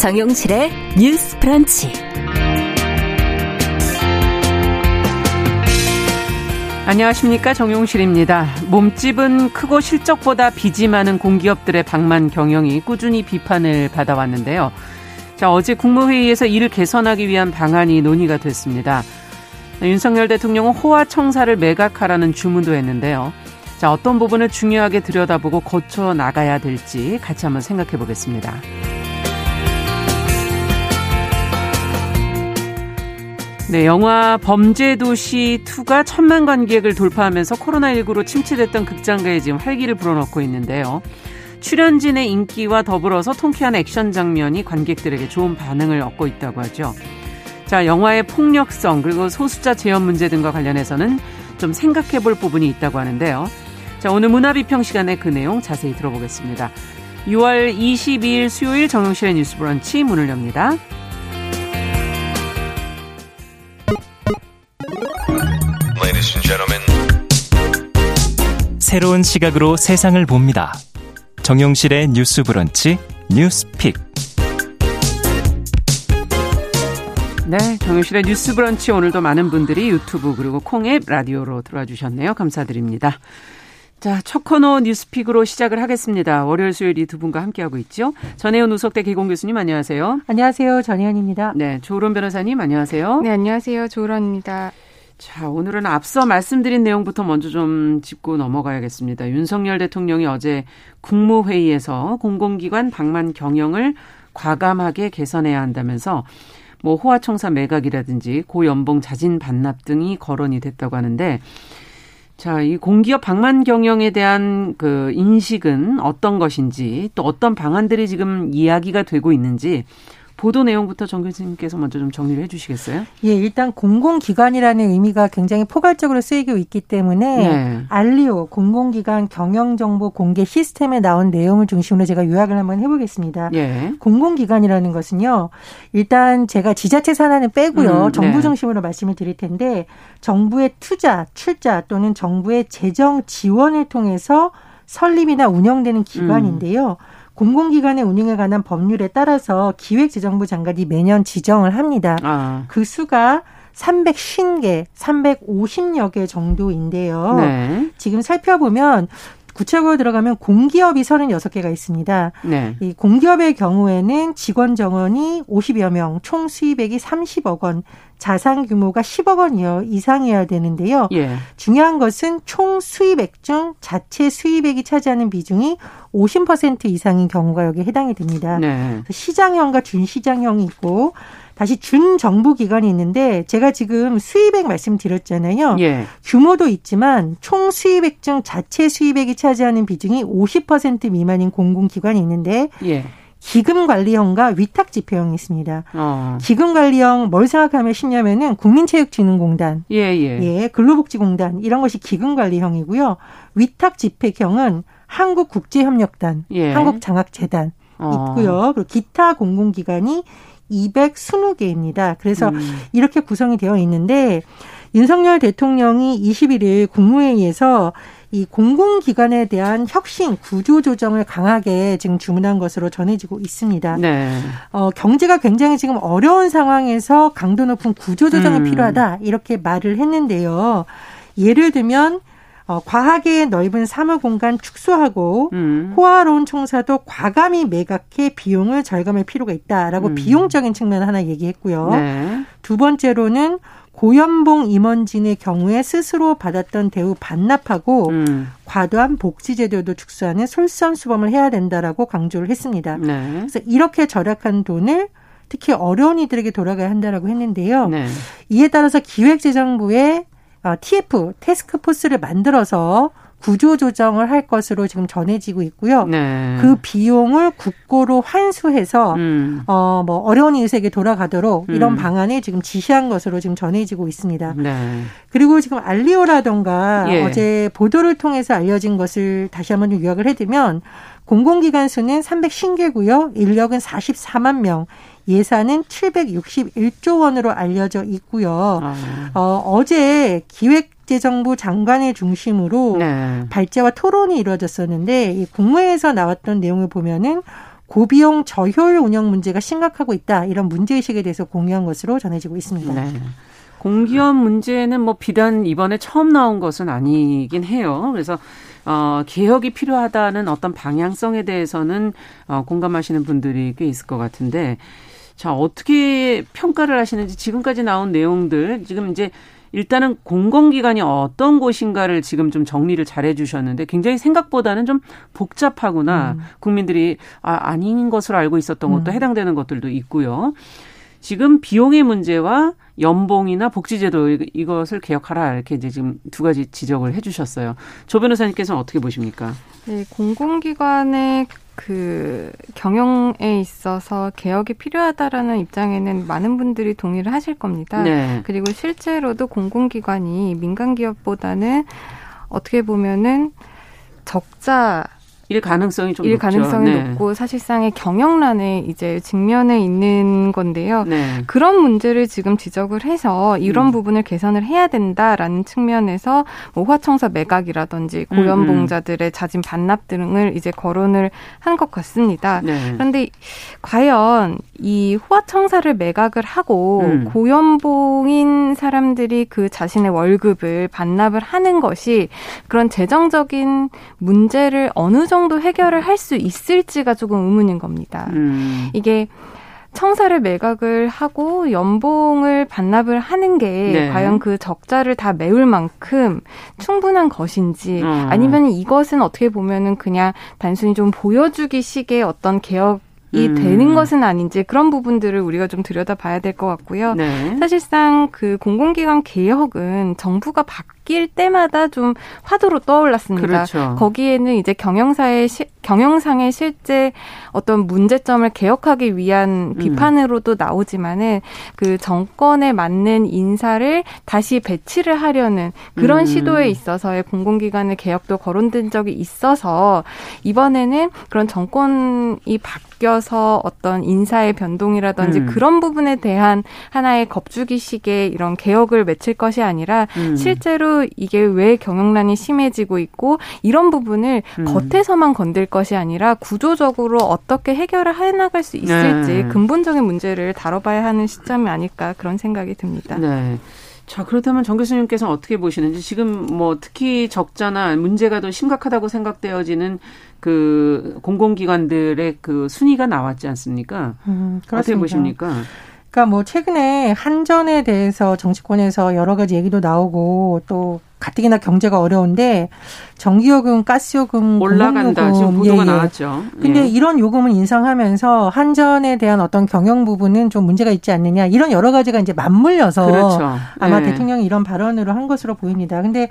정용실의 뉴스 프런치. 안녕하십니까 정용실입니다. 몸집은 크고 실적보다 빚이 많은 공기업들의 방만 경영이 꾸준히 비판을 받아왔는데요. 자 어제 국무회의에서 이를 개선하기 위한 방안이 논의가 됐습니다. 윤석열 대통령은 호화 청사를 매각하라는 주문도 했는데요. 자 어떤 부분을 중요하게 들여다보고 고쳐 나가야 될지 같이 한번 생각해 보겠습니다. 네, 영화 범죄도시 2가 천만 관객을 돌파하면서 코로나19로 침체됐던 극장가에 지금 활기를 불어넣고 있는데요. 출연진의 인기와 더불어서 통쾌한 액션 장면이 관객들에게 좋은 반응을 얻고 있다고 하죠. 자, 영화의 폭력성 그리고 소수자 재현 문제 등과 관련해서는 좀 생각해 볼 부분이 있다고 하는데요. 자, 오늘 문화비평 시간에 그 내용 자세히 들어보겠습니다. 6월 22일 수요일 정용실의 뉴스 브런치 문을 엽니다. 새로운 시각으로 세상을 봅니다. 정용실의 뉴스 브런치 뉴스픽. 네, 정용실의 뉴스 브런치 오늘도 많은 분들이 유튜브 그리고 콩앱 라디오로 들어와 주셨네요. 감사드립니다. 자, 첫 코너 뉴스픽으로 시작을 하겠습니다. 월요일 수요일 이 두 분과 함께하고 있죠. 전혜연 우석대 기공 교수님 안녕하세요. 안녕하세요. 전혜연입니다. 네, 조론 변호사님 안녕하세요. 네, 안녕하세요. 조론입니다. 자, 오늘은 앞서 말씀드린 내용부터 먼저 좀 짚고 넘어가야겠습니다. 윤석열 대통령이 어제 국무회의에서 공공기관 방만 경영을 과감하게 개선해야 한다면서 뭐 호화청사 매각이라든지 고연봉 자진 반납 등이 거론이 됐다고 하는데 자, 이 공기업 방만 경영에 대한 그 인식은 어떤 것인지 또 어떤 방안들이 지금 이야기가 되고 있는지 보도 내용부터 정 교수님께서 먼저 좀 정리를 해 주시겠어요? 예, 일단 공공기관이라는 의미가 굉장히 포괄적으로 쓰이고 있기 때문에 네. 알리오 공공기관 경영정보 공개 시스템에 나온 내용을 중심으로 제가 요약을 한번 해보겠습니다. 예. 공공기관이라는 것은요, 일단 제가 지자체 산하는 빼고요, 음, 정부 네. 중심으로 말씀을 드릴 텐데 정부의 투자, 출자 또는 정부의 재정 지원을 통해서 설립이나 운영되는 기관인데요. 음. 공공기관의 운영에 관한 법률에 따라서 기획재정부 장관이 매년 지정을 합니다. 아. 그 수가 350개, 350여 개 정도인데요. 네. 지금 살펴보면 구체적으로 들어가면 공기업이 36개가 있습니다. 네. 이 공기업의 경우에는 직원 정원이 50여 명, 총 수입액이 30억 원, 자산 규모가 10억 원 이상이어야 되는데요. 예. 중요한 것은 총 수입액 중 자체 수입액이 차지하는 비중이 50% 이상인 경우가 여기에 해당이 됩니다. 네. 시장형과 준시장형이 있고 다시 준정부 기관이 있는데 제가 지금 수입액 말씀드렸잖아요. 예. 규모도 있지만 총 수입액 중 자체 수입액이 차지하는 비중이 50% 미만인 공공기관이 있는데 예. 기금관리형과 위탁지폐형이 있습니다. 어. 기금관리형 뭘 생각하면 쉽냐면은 국민체육진흥공단, 예, 예. 예, 근로복지공단 이런 것이 기금관리형이고요. 위탁지폐형은 한국국제협력단, 예. 한국장학재단 어. 있고요. 그리고 기타 공공기관이 220개입니다. 그래서 음. 이렇게 구성이 되어 있는데 윤석열 대통령이 21일 국무회의에서 이 공공기관에 대한 혁신 구조 조정을 강하게 지금 주문한 것으로 전해지고 있습니다. 네. 어, 경제가 굉장히 지금 어려운 상황에서 강도 높은 구조 조정이 음. 필요하다 이렇게 말을 했는데요. 예를 들면 어, 과하게 넓은 사무 공간 축소하고 음. 호화로운 청사도 과감히 매각해 비용을 절감할 필요가 있다라고 음. 비용적인 측면 하나 얘기했고요. 네. 두 번째로는 고연봉 임원진의 경우에 스스로 받았던 대우 반납하고 음. 과도한 복지 제도도 축소하는 솔선수범을 해야 된다라고 강조를 했습니다. 네. 그래서 이렇게 절약한 돈을 특히 어려운 이들에게 돌아가야 한다라고 했는데요. 네. 이에 따라서 기획재정부에 어, TF 테스크포스를 만들어서 구조 조정을 할 것으로 지금 전해지고 있고요. 네. 그 비용을 국고로 환수해서 음. 어뭐 어려운 이웃에게 돌아가도록 이런 음. 방안을 지금 지시한 것으로 지금 전해지고 있습니다. 네. 그리고 지금 알리오라던가 예. 어제 보도를 통해서 알려진 것을 다시 한번 좀 요약을 해두면 공공기관 수는 310개고요. 인력은 44만 명. 예산은 761조 원으로 알려져 있고요. 아. 어, 어제 기획 재정부 장관의 중심으로 네. 발제와 토론이 이루어졌었는데 이 국무회에서 나왔던 내용을 보면은 고비용 저효율 운영 문제가 심각하고 있다. 이런 문제의식에 대해서 공유한 것으로 전해지고 있습니다. 네. 공기업 문제는 뭐 비단 이번에 처음 나온 것은 아니긴 해요. 그래서 어, 개혁이 필요하다는 어떤 방향성에 대해서는 어, 공감하시는 분들이 꽤 있을 것 같은데 자, 어떻게 평가를 하시는지 지금까지 나온 내용들 지금 이제 일단은 공공기관이 어떤 곳인가를 지금 좀 정리를 잘 해주셨는데 굉장히 생각보다는 좀 복잡하구나. 음. 국민들이 아, 아닌 것으로 알고 있었던 것도 음. 해당되는 것들도 있고요. 지금 비용의 문제와 연봉이나 복지제도 이것을 개혁하라 이렇게 이제 지금 두 가지 지적을 해주셨어요. 조 변호사님께서는 어떻게 보십니까? 네, 공공기관의 그 경영에 있어서 개혁이 필요하다라는 입장에는 많은 분들이 동의를 하실 겁니다. 네. 그리고 실제로도 공공기관이 민간 기업보다는 어떻게 보면은 적자 일 가능성이 좀일 높죠. 가능성이 네. 높고 사실상의 경영난에 이제 직면해 있는 건데요. 네. 그런 문제를 지금 지적을 해서 이런 음. 부분을 개선을 해야 된다라는 측면에서 뭐 화청사 매각이라든지 음, 고연봉자들의 음. 자진 반납 등을 이제 거론을 한 것 같습니다. 네. 그런데 과연 이 호화청사를 매각을 하고 음. 고연봉인 사람들이 그 자신의 월급을 반납을 하는 것이 그런 재정적인 문제를 어느 정도 정도 해결을 할 수 있을지가 조금 의문인 겁니다. 음. 이게 청사를 매각을 하고 연봉을 반납을 하는 게 네. 과연 그 적자를 다 메울 만큼 충분한 것인지 어. 아니면 이것은 어떻게 보면은 그냥 단순히 좀 보여주기 식의 어떤 개혁 이 음. 되는 것은 아닌지 그런 부분들을 우리가 좀 들여다봐야 될 것 같고요. 네. 사실상 그 공공기관 개혁은 정부가 바뀔 때마다 좀 화두로 떠올랐습니다. 그렇죠. 거기에는 이제 경영사의 시, 경영상의 실제 어떤 문제점을 개혁하기 위한 음. 비판으로도 나오지만은 그 정권에 맞는 인사를 다시 배치를 하려는 그런 음. 시도에 있어서의 공공기관의 개혁도 거론된 적이 있어서 이번에는 그런 정권이 바뀌어 따라서 어떤 인사의 변동이라든지 음. 그런 부분에 대한 하나의 겁주기식의 이런 개혁을 맺힐 것이 아니라 음. 실제로 이게 왜 경영난이 심해지고 있고 이런 부분을 음. 겉에서만 건들 것이 아니라 구조적으로 어떻게 해결을 해 나갈 수 있을지 네. 근본적인 문제를 다뤄봐야 하는 시점이 아닐까 그런 생각이 듭니다. 네. 자, 그렇다면 정 교수님께서는 어떻게 보시는지 지금 뭐 특히 적자나 문제가 더 심각하다고 생각되어지는 그 공공기관들의 그 순위가 나왔지 않습니까? 음, 어떻게 보십니까? 그러니까 뭐 최근에 한전에 대해서 정치권에서 여러 가지 얘기도 나오고 또 가뜩이나 경제가 어려운데 전기요금, 가스요금, 올라간다. 지금 보도가 예, 예. 나왔죠. 근데 예. 이런 요금을 인상하면서 한전에 대한 어떤 경영 부분은 좀 문제가 있지 않느냐 이런 여러 가지가 이제 맞물려서 그렇죠. 아마 예. 대통령이 이런 발언으로 한 것으로 보입니다. 근데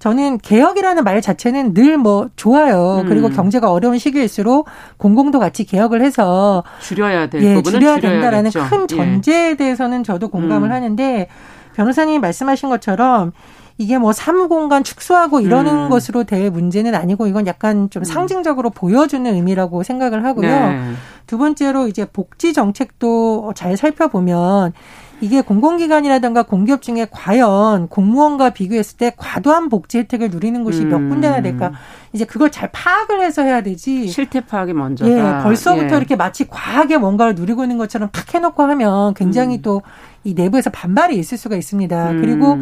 저는 개혁이라는 말 자체는 늘 뭐 좋아요. 음. 그리고 경제가 어려운 시기일수록 공공도 같이 개혁을 해서 줄여야 될 예, 줄여야 된다라는 큰 예. 전제에 대해서는 저도 공감을 음. 하는데 변호사님이 말씀하신 것처럼 이게 뭐 사무공간 축소하고 이러는 음. 것으로 될 문제는 아니고 이건 약간 좀 음. 상징적으로 보여주는 의미라고 생각을 하고요. 네. 두 번째로 이제 복지 정책도 잘 살펴보면 이게 공공기관이라든가 공기업 중에 과연 공무원과 비교했을 때 과도한 복지 혜택을 누리는 곳이 음. 몇 군데나 될까? 이제 그걸 잘 파악을 해서 해야 되지. 실태 파악이 먼저다. 예, 벌써부터 예. 이렇게 마치 과하게 뭔가를 누리고 있는 것처럼 탁 해놓고 하면 굉장히 음. 또이 내부에서 반발이 있을 수가 있습니다. 음. 그리고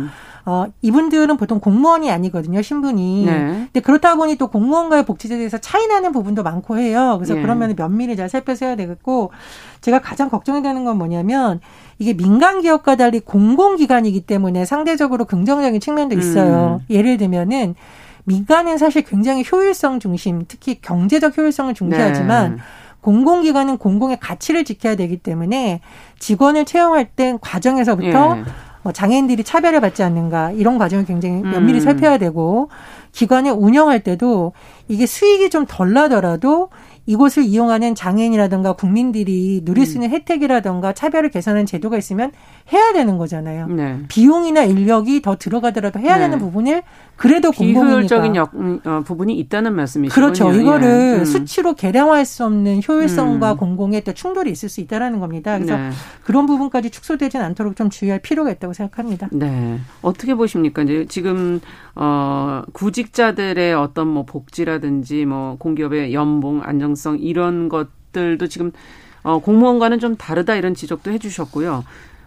어, 이분들은 보통 공무원이 아니거든요, 신분이. 네. 근데 그렇다 보니 또 공무원과의 복지제에 대해서 차이 나는 부분도 많고 해요. 그래서 네. 그러면 면밀히 잘 살펴서 해야 되겠고, 제가 가장 걱정이 되는 건 뭐냐면, 이게 민간 기업과 달리 공공기관이기 때문에 상대적으로 긍정적인 측면도 있어요. 음. 예를 들면은, 민간은 사실 굉장히 효율성 중심, 특히 경제적 효율성을 중시하지만, 네. 공공기관은 공공의 가치를 지켜야 되기 때문에 직원을 채용할 때 과정에서부터 예. 뭐 장애인들이 차별을 받지 않는가 이런 과정을 굉장히 면밀히 음. 살펴야 되고 기관을 운영할 때도 이게 수익이 좀 덜 나더라도 이곳을 이용하는 장애인이라든가 국민들이 누릴 수 있는 음. 혜택이라든가 차별을 개선하는 제도가 있으면 해야 되는 거잖아요. 네. 비용이나 인력이 더 들어가더라도 해야 네. 되는 부분을 그래도 비효율적인 역, 음, 어, 부분이 있다는 말씀이시죠. 그렇죠. 이거를 예. 음. 수치로 계량화할 수 없는 효율성과 음. 공공의 또 충돌이 있을 수 있다라는 겁니다. 그래서 네. 그런 부분까지 축소되지는 않도록 좀 주의할 필요가 있다고 생각합니다. 네. 어떻게 보십니까? 이제 지금 어 구직자들의 어떤 뭐 복지라 든지 뭐 공기업의 연봉 안정성 이런 것 것들도 지금 어, 공무원과는 좀 다르다 이런 지적도 해주셨고요.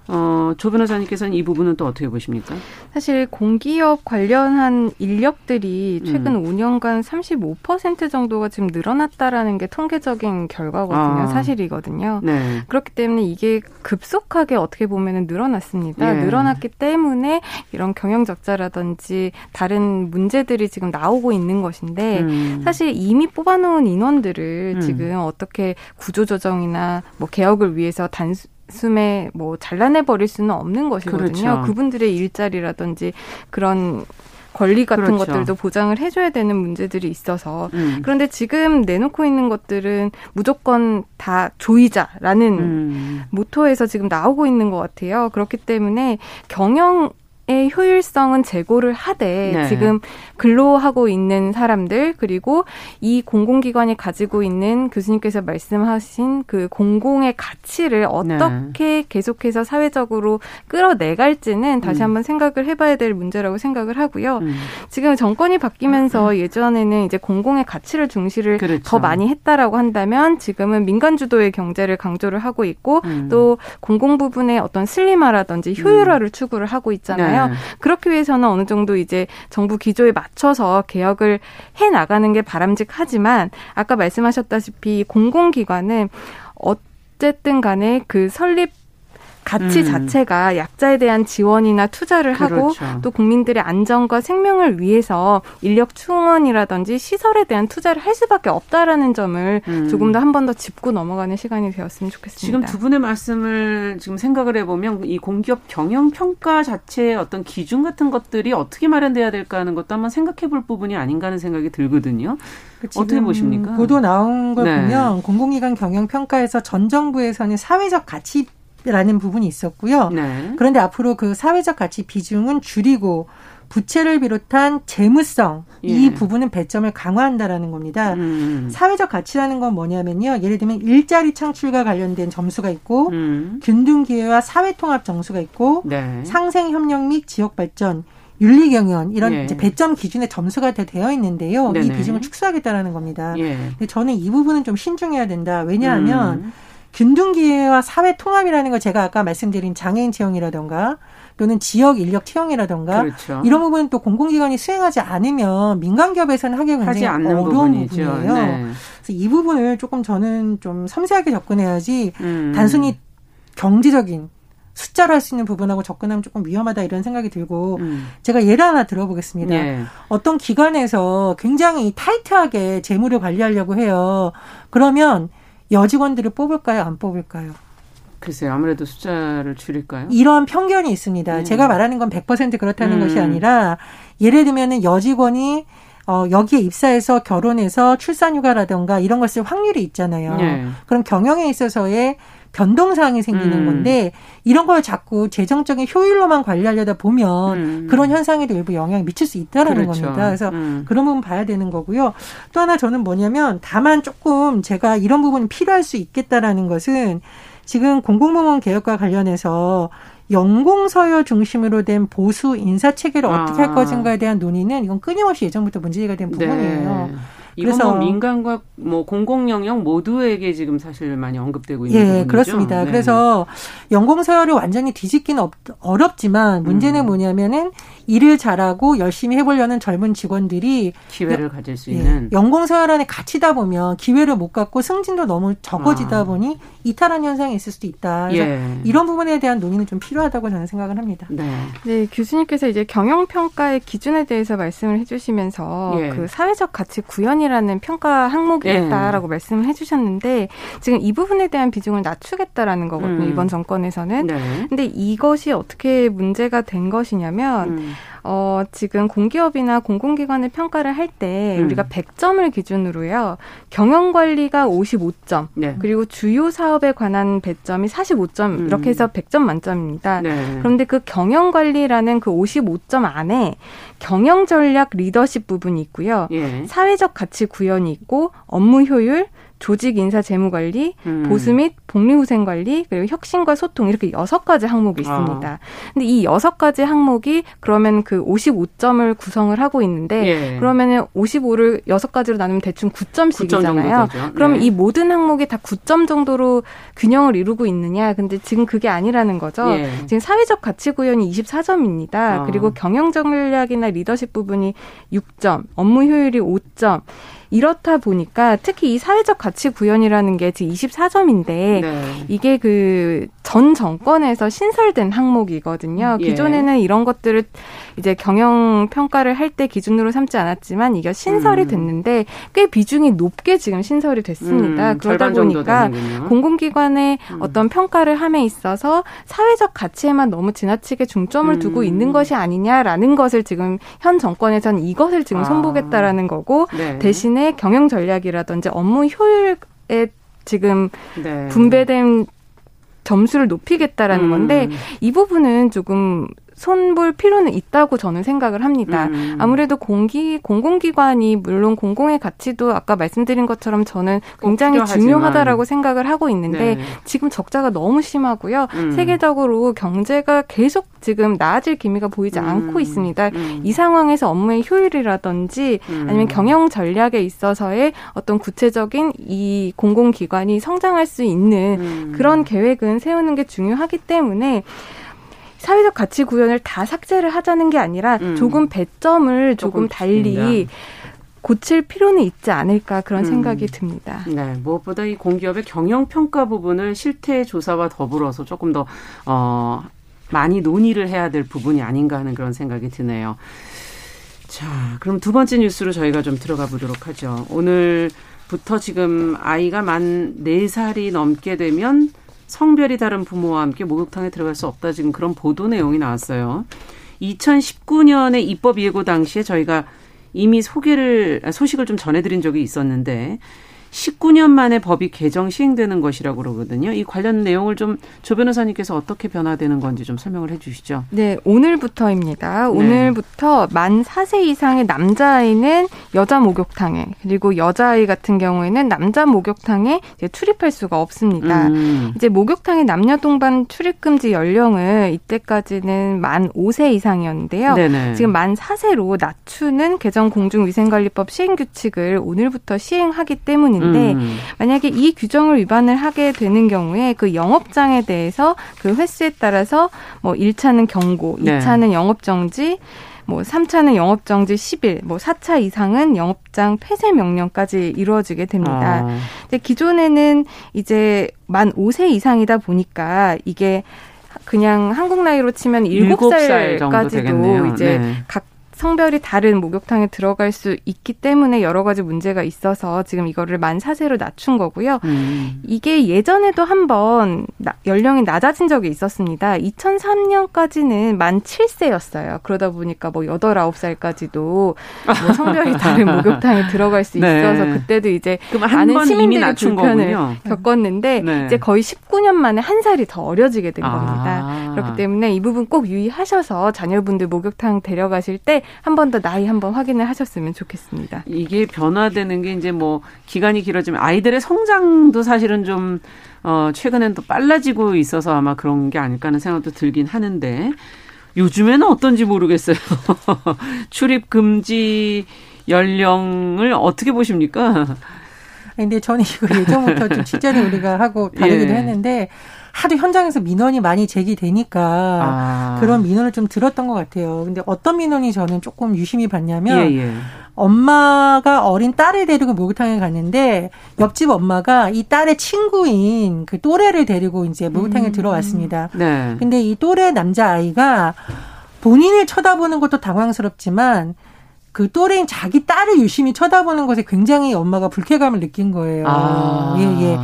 어, 조 변호사님께서는 이 부분은 또 어떻게 보십니까? 사실 공기업 관련한 인력들이 최근 음. 5년간 35% 정도가 지금 늘어났다라는 게 통계적인 결과거든요. 아. 사실이거든요. 네. 그렇기 때문에 이게 급속하게 어떻게 보면 늘어났습니다. 예. 늘어났기 때문에 이런 경영 적자라든지 다른 문제들이 지금 나오고 있는 것인데 음. 사실 이미 뽑아놓은 인원들을 음. 지금 어떻게 구조조정이나 뭐 개혁을 위해서 단수 단숨에 뭐 잘라내 버릴 수는 없는 것이거든요. 그렇죠. 그분들의 일자리라든지 그런 권리 같은 그렇죠. 것들도 보장을 해줘야 되는 문제들이 있어서 음. 그런데 지금 내놓고 있는 것들은 무조건 다 조이자라는 음. 모토에서 지금 나오고 있는 것 같아요. 그렇기 때문에 경영 의 효율성은 제고를 하되 네. 지금 근로하고 있는 사람들 그리고 이 공공기관이 가지고 있는 교수님께서 말씀하신 그 공공의 가치를 어떻게 네. 계속해서 사회적으로 끌어내갈지는 다시 음. 한번 생각을 해봐야 될 문제라고 생각을 하고요. 음. 지금 정권이 바뀌면서 음. 예전에는 이제 공공의 가치를 중시를 그렇죠. 더 많이 했다라고 한다면 지금은 민간 주도의 경제를 강조를 하고 있고 음. 또 공공 부분의 어떤 슬림화라든지 효율화를 음. 추구를 하고 있잖아요. 네. 그렇기 위해서는 어느 정도 이제 정부 기조에 맞춰서 개혁을 해 나가는 게 바람직하지만 아까 말씀하셨다시피 공공기관은 어쨌든 간에 그 설립 가치 음. 자체가 약자에 대한 지원이나 투자를 하고 그렇죠. 또 국민들의 안전과 생명을 위해서 인력 충원이라든지 시설에 대한 투자를 할 수밖에 없다라는 점을 음. 조금 더 한 번 더 짚고 넘어가는 시간이 되었으면 좋겠습니다. 지금 두 분의 말씀을 지금 생각을 해보면 이 공기업 경영 평가 자체의 어떤 기준 같은 것들이 어떻게 마련돼야 될까 하는 것도 한번 생각해볼 부분이 아닌가 하는 생각이 들거든요. 그 어떻게 보십니까? 보도 나온 걸 네. 보면 공공기관 경영 평가에서 전 정부에서는 사회적 가치 라는 부분이 있었고요. 네. 그런데 앞으로 그 사회적 가치 비중은 줄이고 부채를 비롯한 재무성 예. 이 부분은 배점을 강화한다라는 겁니다. 음. 사회적 가치라는 건 뭐냐면요. 예를 들면 일자리 창출과 관련된 점수가 있고 음. 균등 기회와 사회 통합 점수가 있고 네. 상생 협력 및 지역 발전 윤리 경연 이런 예. 배점 기준의 점수가 다 되어 있는데요. 네네. 이 비중을 축소하겠다라는 겁니다. 예. 근데 저는 이 부분은 좀 신중해야 된다. 왜냐하면 음. 균등기회와 사회 통합이라는 걸 제가 아까 말씀드린 장애인 채용이라던가 또는 지역 인력 채용이라던가 그렇죠. 이런 부분은 또 공공기관이 수행하지 않으면 민간 기업에서는 하기 굉장히 어려운 부분이죠. 부분이에요. 네. 그래서 이 부분을 조금 저는 좀 섬세하게 접근해야지 음. 단순히 경제적인 숫자로 할 수 있는 부분하고 접근하면 조금 위험하다 이런 생각이 들고 음. 제가 예를 하나 들어보겠습니다. 네. 어떤 기관에서 굉장히 타이트하게 재무를 관리하려고 해요. 그러면 여직원들을 뽑을까요? 안 뽑을까요? 글쎄요. 아무래도 숫자를 줄일까요? 이런 편견이 있습니다. 네. 제가 말하는 건 100% 그렇다는 음. 것이 아니라 예를 들면은 여직원이 어, 여기에 입사해서 결혼해서 출산휴가라던가 이런 걸쓸 확률이 있잖아요. 네. 그럼 경영에 있어서의 변동사항이 생기는 음. 건데 이런 걸 자꾸 재정적인 효율로만 관리하려다 보면 음. 그런 현상에도 일부 영향을 미칠 수 있다는 그렇죠. 겁니다. 그래서 음. 그런 부분 봐야 되는 거고요. 또 하나 저는 뭐냐면 다만 조금 제가 이런 부분이 필요할 수 있겠다라는 것은 지금 공공부문 개혁과 관련해서 연공 서열 중심으로 된 보수 인사 체계를 어떻게 아. 할 것인가에 대한 논의는 이건 끊임없이 예전부터 문제가 된 부분이에요. 네. 그래서 뭐 민간과 뭐 공공 영역 모두에게 지금 사실 많이 언급되고 있는 예, 부분이죠. 그렇습니다. 네. 그래서 연공 서열을 완전히 뒤집기는 어렵지만 문제는 음. 뭐냐면은 일을 잘하고 열심히 해보려는 젊은 직원들이 기회를 가질 수 예, 있는 연공서열 안에 갇히다 보면 기회를 못 갖고 승진도 너무 적어지다 아. 보니 이탈한 현상이 있을 수도 있다. 그래서 예. 이런 부분에 대한 논의는 좀 필요하다고 저는 생각을 합니다. 네. 네, 교수님께서 이제 경영 평가의 기준에 대해서 말씀을 해주시면서 예. 그 사회적 가치 구현이라는 평가 항목이 예. 있다라고 말씀을 해주셨는데 지금 이 부분에 대한 비중을 낮추겠다라는 거거든요. 음. 이번 정권에서는. 네. 근데 이것이 어떻게 문제가 된 것이냐면. 음. 어, 지금 공기업이나 공공기관을 평가를 할때 음. 우리가 100점을 기준으로요. 경영 관리가 55점, 네. 그리고 주요 사업에 관한 배점이 45점 음. 이렇게 해서 100점 만점입니다. 네. 그런데 그 경영 관리라는 그 55점 안에 경영 전략 리더십 부분이 있고요. 예. 사회적 가치 구현이 있고 업무 효율 조직 인사 재무 관리, 음. 보수 및 복리 후생 관리, 그리고 혁신과 소통 이렇게 여섯 가지 항목이 있습니다. 아. 근데 이 여섯 가지 항목이 그러면 그 55점을 구성을 하고 있는데 예. 그러면은 55를 여섯 가지로 나누면 대충 9점씩이잖아요. 9점 그럼 네. 이 모든 항목이 다 9점 정도로 균형을 이루고 있느냐? 근데 지금 그게 아니라는 거죠. 예. 지금 사회적 가치 구현이 24점입니다. 아. 그리고 경영 전략이나 리더십 부분이 6점, 업무 효율이 5점. 이렇다 보니까 특히 이 사회적 가치 구현이라는 게 지금 24점인데 네. 이게 그 전 정권에서 신설된 항목이거든요. 예. 기존에는 이런 것들을 이제 경영 평가를 할 때 기준으로 삼지 않았지만 이게 신설이 음. 됐는데 꽤 비중이 높게 지금 신설이 됐습니다. 음, 그러다 보니까 공공기관의 음. 어떤 평가를 함에 있어서 사회적 가치에만 너무 지나치게 중점을 두고 음. 있는 것이 아니냐라는 것을 지금 현 정권에서는 이것을 지금 아. 손보겠다라는 거고 네. 대신에 기관의 경영 전략이라든지 업무 효율에 지금 네. 분배된 점수를 높이겠다라는 음. 건데 이 부분은 조금 손볼 필요는 있다고 저는 생각을 합니다. 음. 아무래도 공기 공공기관이 물론 공공의 가치도 아까 말씀드린 것처럼 저는 굉장히 중요하다라고 생각을 하고 있는데 네. 지금 적자가 너무 심하고요. 음. 세계적으로 경제가 계속 지금 나아질 기미가 보이지 음. 않고 있습니다. 음. 이 상황에서 업무의 효율이라든지 음. 아니면 경영 전략에 있어서의 어떤 구체적인 이 공공기관이 성장할 수 있는 음. 그런 계획은 세우는 게 중요하기 때문에 사회적 가치 구현을 다 삭제를 하자는 게 아니라 음. 조금 배점을 조금, 조금 달리 고칠 필요는 있지 않을까 그런 음. 생각이 듭니다. 네, 무엇보다 이 공기업의 경영 평가 부분을 실태 조사와 더불어서 조금 더 어, 많이 논의를 해야 될 부분이 아닌가 하는 그런 생각이 드네요. 자, 그럼 두 번째 뉴스로 저희가 좀 들어가 보도록 하죠. 오늘부터 지금 아이가 만 네살이 넘게 되면 성별이 다른 부모와 함께 목욕탕에 들어갈 수 없다 지금 그런 보도 내용이 나왔어요. 2019년에 입법 예고 당시에 저희가 이미 소개를 소식을 좀 전해드린 적이 있었는데 19년 만에 법이 개정 시행되는 것이라고 그러거든요. 이 관련 내용을 좀 조 변호사님께서 어떻게 변화되는 건지 좀 설명을 해 주시죠. 네, 오늘부터입니다. 네. 오늘부터 만 4세 이상의 남자아이는 여자 목욕탕에 그리고 여자아이 같은 경우에는 남자 목욕탕에 이제 출입할 수가 없습니다. 음. 이제 목욕탕의 남녀 동반 출입 금지 연령을 이때까지는 만 5세 이상이었는데요. 네네. 지금 만 4세로 낮추는 개정 공중위생관리법 시행 규칙을 오늘부터 시행하기 때문입 있는데 음. 만약에 이 규정을 위반을 하게 되는 경우에 그 영업장에 대해서 그 횟수에 따라서 뭐 1차는 경고, 네. 2차는 영업 정지, 뭐 3차는 영업 정지 10일, 뭐 4차 이상은 영업장 폐쇄 명령까지 이루어지게 됩니다. 아. 근데 기존에는 이제 만 5세 이상이다 보니까 이게 그냥 한국 나이로 치면 7살까지도 이제 네. 각 성별이 다른 목욕탕에 들어갈 수 있기 때문에 여러 가지 문제가 있어서 지금 이거를 만 4세로 낮춘 거고요. 음. 이게 예전에도 한번 연령이 낮아진 적이 있었습니다. 2003년까지는 만 7세였어요. 그러다 보니까 뭐 8, 9살까지도 뭐 성별이 다른 목욕탕에 들어갈 수 네. 있어서 그때도 이제 많은 시민들이 불편을 거군요. 겪었는데 네. 이제 거의 19년 만에 한 살이 더 어려지게 된 아. 겁니다. 그렇기 때문에 이 부분 꼭 유의하셔서 자녀분들 목욕탕 데려가실 때한 번 더 나이 한 번 확인을 하셨으면 좋겠습니다. 이게 변화되는 게 이제 뭐 기간이 길어지면 아이들의 성장도 사실은 좀 어, 최근엔 또 빨라지고 있어서 아마 그런 게 아닐까 하는 생각도 들긴 하는데 요즘에는 어떤지 모르겠어요. 출입 금지 연령을 어떻게 보십니까? 근데 저는 이거 예전부터 좀 취재를 우리가 하고 다루기도 예. 했는데 하도 현장에서 민원이 많이 제기되니까 아. 그런 민원을 좀 들었던 것 같아요. 근데 어떤 민원이 저는 조금 유심히 봤냐면 예, 예. 엄마가 어린 딸을 데리고 목욕탕에 갔는데 옆집 엄마가 이 딸의 친구인 그 또래를 데리고 이제 목욕탕에 음. 들어왔습니다. 네. 근데 이 또래 남자 아이가 본인을 쳐다보는 것도 당황스럽지만 그 또래인 자기 딸을 유심히 쳐다보는 것에 굉장히 엄마가 불쾌감을 느낀 거예요. 아. 예, 예.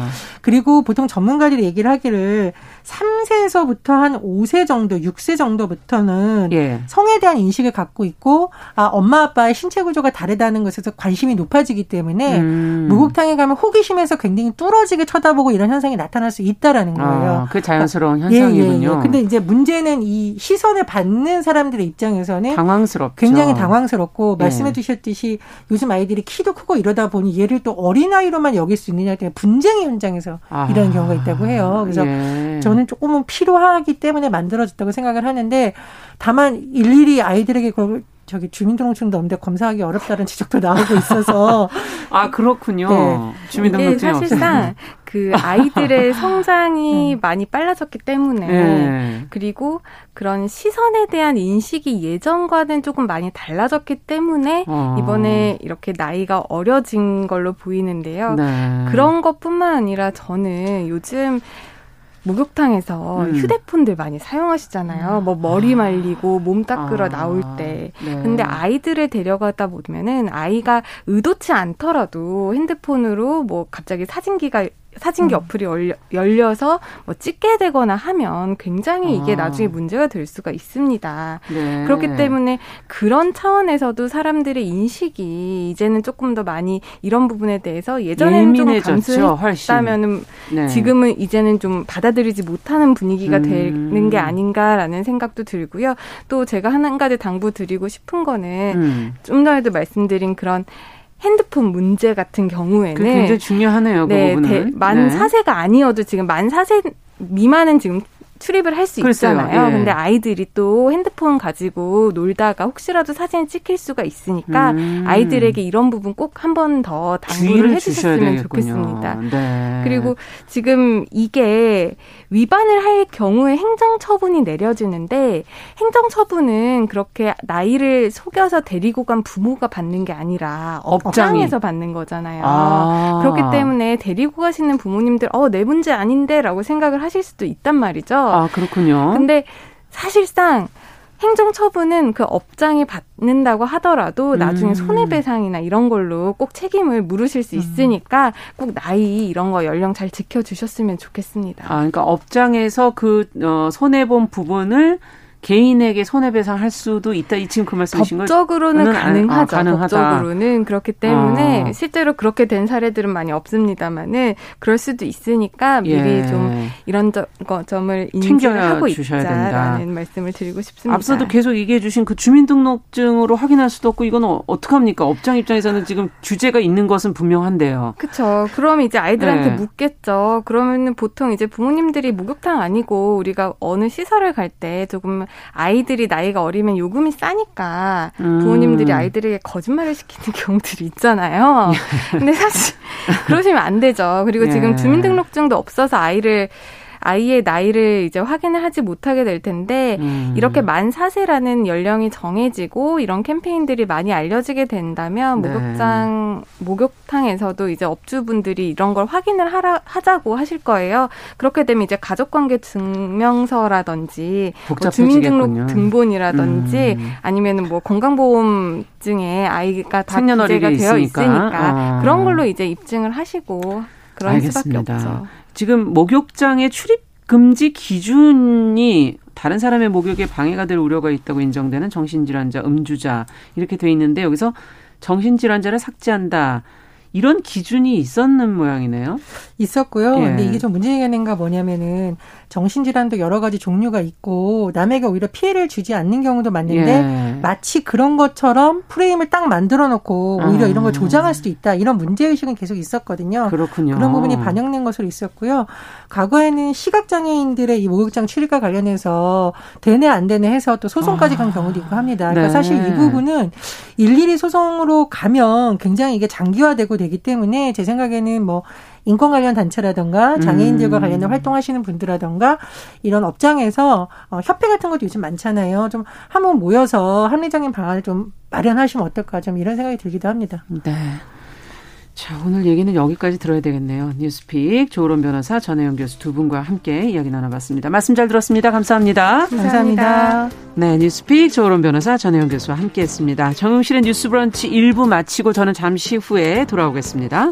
그리고 보통 전문가들이 얘기를 하기를 3세에서부터 한 5세 정도, 6세 정도부터는 예. 성에 대한 인식을 갖고 있고 아 엄마 아빠의 신체 구조가 다르다는 것에서 관심이 높아지기 때문에 음. 목욕탕에 가면 호기심에서 굉장히 뚫어지게 쳐다보고 이런 현상이 나타날 수 있다라는 아, 거예요. 아, 그 자연스러운 그러니까, 현상이군요. 예, 예, 예. 근데 이제 문제는 이 시선을 받는 사람들의 입장에서는 당황스럽죠. 굉장히 당황스럽고 예. 말씀해 주셨듯이 요즘 아이들이 키도 크고 이러다 보니 얘를 또 어린아이로만 여길 수 있느냐 때문에 분쟁의 현장에서 아. 이런 경우가 있다고 해요. 그래서 예. 저는 조금은 필요하기 때문에 만들어졌다고 생각을 하는데 다만 일일이 아이들에게 그걸 저기 주민등록증도 없는데 검사하기 어렵다는 지적도 나오고 있어서 아 그렇군요. 네. 주민등록증 사실상 그 아이들의 성장이 네. 많이 빨라졌기 때문에 네. 그리고 그런 시선에 대한 인식이 예전과는 조금 많이 달라졌기 때문에 어. 이번에 이렇게 나이가 어려진 걸로 보이는데요. 네. 그런 것뿐만 아니라 저는 요즘 목욕탕에서 음. 휴대폰들 많이 사용하시잖아요. 뭐 머리 아. 말리고 몸 닦으러 아. 나올 때. 네. 근데 아이들을 데려가다 보면은 아이가 의도치 않더라도 핸드폰으로 뭐 갑자기 사진기가 사진기 음. 어플이 열려, 열려서 뭐 찍게 되거나 하면 굉장히 이게 아. 나중에 문제가 될 수가 있습니다. 네. 그렇기 때문에 그런 차원에서도 사람들의 인식이 이제는 조금 더 많이 이런 부분에 대해서 예전에는 좀 감수했다면은 네. 지금은 이제는 좀 받아들이지 못하는 분위기가 음. 되는 게 아닌가라는 생각도 들고요. 또 제가 한 가지 당부 드리고 싶은 거는 음. 좀 전에도 말씀드린 그런 핸드폰 문제 같은 경우에는 굉장히 중요하네요. 그 네, 부분은. 만 네. 4세가 아니어도 지금 만 4세 미만은 지금 출입을 할 수 있잖아요. 예. 근데 아이들이 또 핸드폰 가지고 놀다가 혹시라도 사진 찍힐 수가 있으니까 음. 아이들에게 이런 부분 꼭 한 번 더 당부를 해주셨으면 좋겠습니다. 네. 그리고 지금 이게 위반을 할 경우에 행정처분이 내려지는데 행정처분은 그렇게 나이를 속여서 데리고 간 부모가 받는 게 아니라 업장에서 받는 거잖아요. 아. 그렇기 때문에 데리고 가시는 부모님들 어 내 문제 아닌데라고 생각을 하실 수도 있단 말이죠. 아, 그렇군요. 근데 사실상 행정처분은 그 업장이 받는다고 하더라도 나중에 음. 손해배상이나 이런 걸로 꼭 책임을 물으실 수 음. 있으니까 꼭 나이 이런 거 연령 잘 지켜주셨으면 좋겠습니다. 아, 그러니까 업장에서 그 어, 손해본 부분을 개인에게 손해배상할 수도 있다. 이 지금 그 말씀이신 거죠? 법적으로는 가능하죠. 아, 가능하다. 법적으로는 그렇기 때문에 아. 실제로 그렇게 된 사례들은 많이 없습니다만은 그럴 수도 있으니까 미리 예. 좀 이런 저, 점을 인지를 하고 있자라는 된다. 말씀을 드리고 싶습니다. 앞서도 계속 얘기해 주신 그 주민등록증으로 확인할 수도 없고 이건 어, 어떡합니까? 업장 입장에서는 지금 규제가 있는 것은 분명한데요. 그렇죠. 그럼 이제 아이들한테 네. 묻겠죠. 그러면은 보통 이제 부모님들이 목욕탕 아니고 우리가 어느 시설을 갈 때 조금 아이들이 나이가 어리면 요금이 싸니까 음. 부모님들이 아이들에게 거짓말을 시키는 경우들이 있잖아요. 근데 사실 그러시면 안 되죠. 그리고 지금 예. 주민등록증도 없어서 아이를 아이의 나이를 이제 확인을 하지 못하게 될 텐데 음. 이렇게 만 4세라는 연령이 정해지고 이런 캠페인들이 많이 알려지게 된다면 네. 목욕장 목욕탕에서도 이제 업주분들이 이런 걸 확인을 하라 하자고 하실 거예요. 그렇게 되면 이제 가족관계 증명서라든지 뭐 주민등록 등본이라든지 음. 아니면은 뭐 건강보험증에 아이가 다 기재가 되어 있으니까, 있으니까. 어. 그런 걸로 이제 입증을 하시고 그런 알겠습니다. 수밖에 없죠. 지금 목욕장의 출입 금지 기준이 다른 사람의 목욕에 방해가 될 우려가 있다고 인정되는 정신질환자, 음주자 이렇게 돼 있는데 여기서 정신질환자를 삭제한다. 이런 기준이 있었는 모양이네요. 있었고요. 예. 근데 이게 좀 문제가 뭐냐면은 정신질환도 여러 가지 종류가 있고 남에게 오히려 피해를 주지 않는 경우도 많은데 예. 마치 그런 것처럼 프레임을 딱 만들어 놓고 오히려 아. 이런 걸 조장할 수도 있다. 이런 문제의식은 계속 있었거든요. 그렇군요. 그런 부분이 반영된 것으로 있었고요. 과거에는 시각장애인들의 이 목욕장 출입과 관련해서 되네 안 되네 해서 또 소송까지 간 아. 경우도 있고 합니다. 그러니까 네. 사실 이 부분은 일일이 소송으로 가면 굉장히 이게 장기화되고 되기 때문에 제 생각에는 뭐 인권 관련 단체라든가 장애인들과 음. 관련된 활동하시는 분들라든가 이런 업장에서 어, 협회 같은 것도 요즘 많잖아요. 좀 한번 모여서 합리적인 방안을 좀 마련하시면 어떨까 좀 이런 생각이 들기도 합니다. 네. 자, 오늘 얘기는 여기까지 들어야 되겠네요. 뉴스픽 조으론 변호사 전혜영 교수 두 분과 함께 이야기 나눠봤습니다. 말씀 잘 들었습니다. 감사합니다. 감사합니다. 감사합니다. 네, 뉴스픽 조으론 변호사 전혜영 교수와 함께했습니다. 정용실의 뉴스브런치 1부 마치고 저는 잠시 후에 돌아오겠습니다.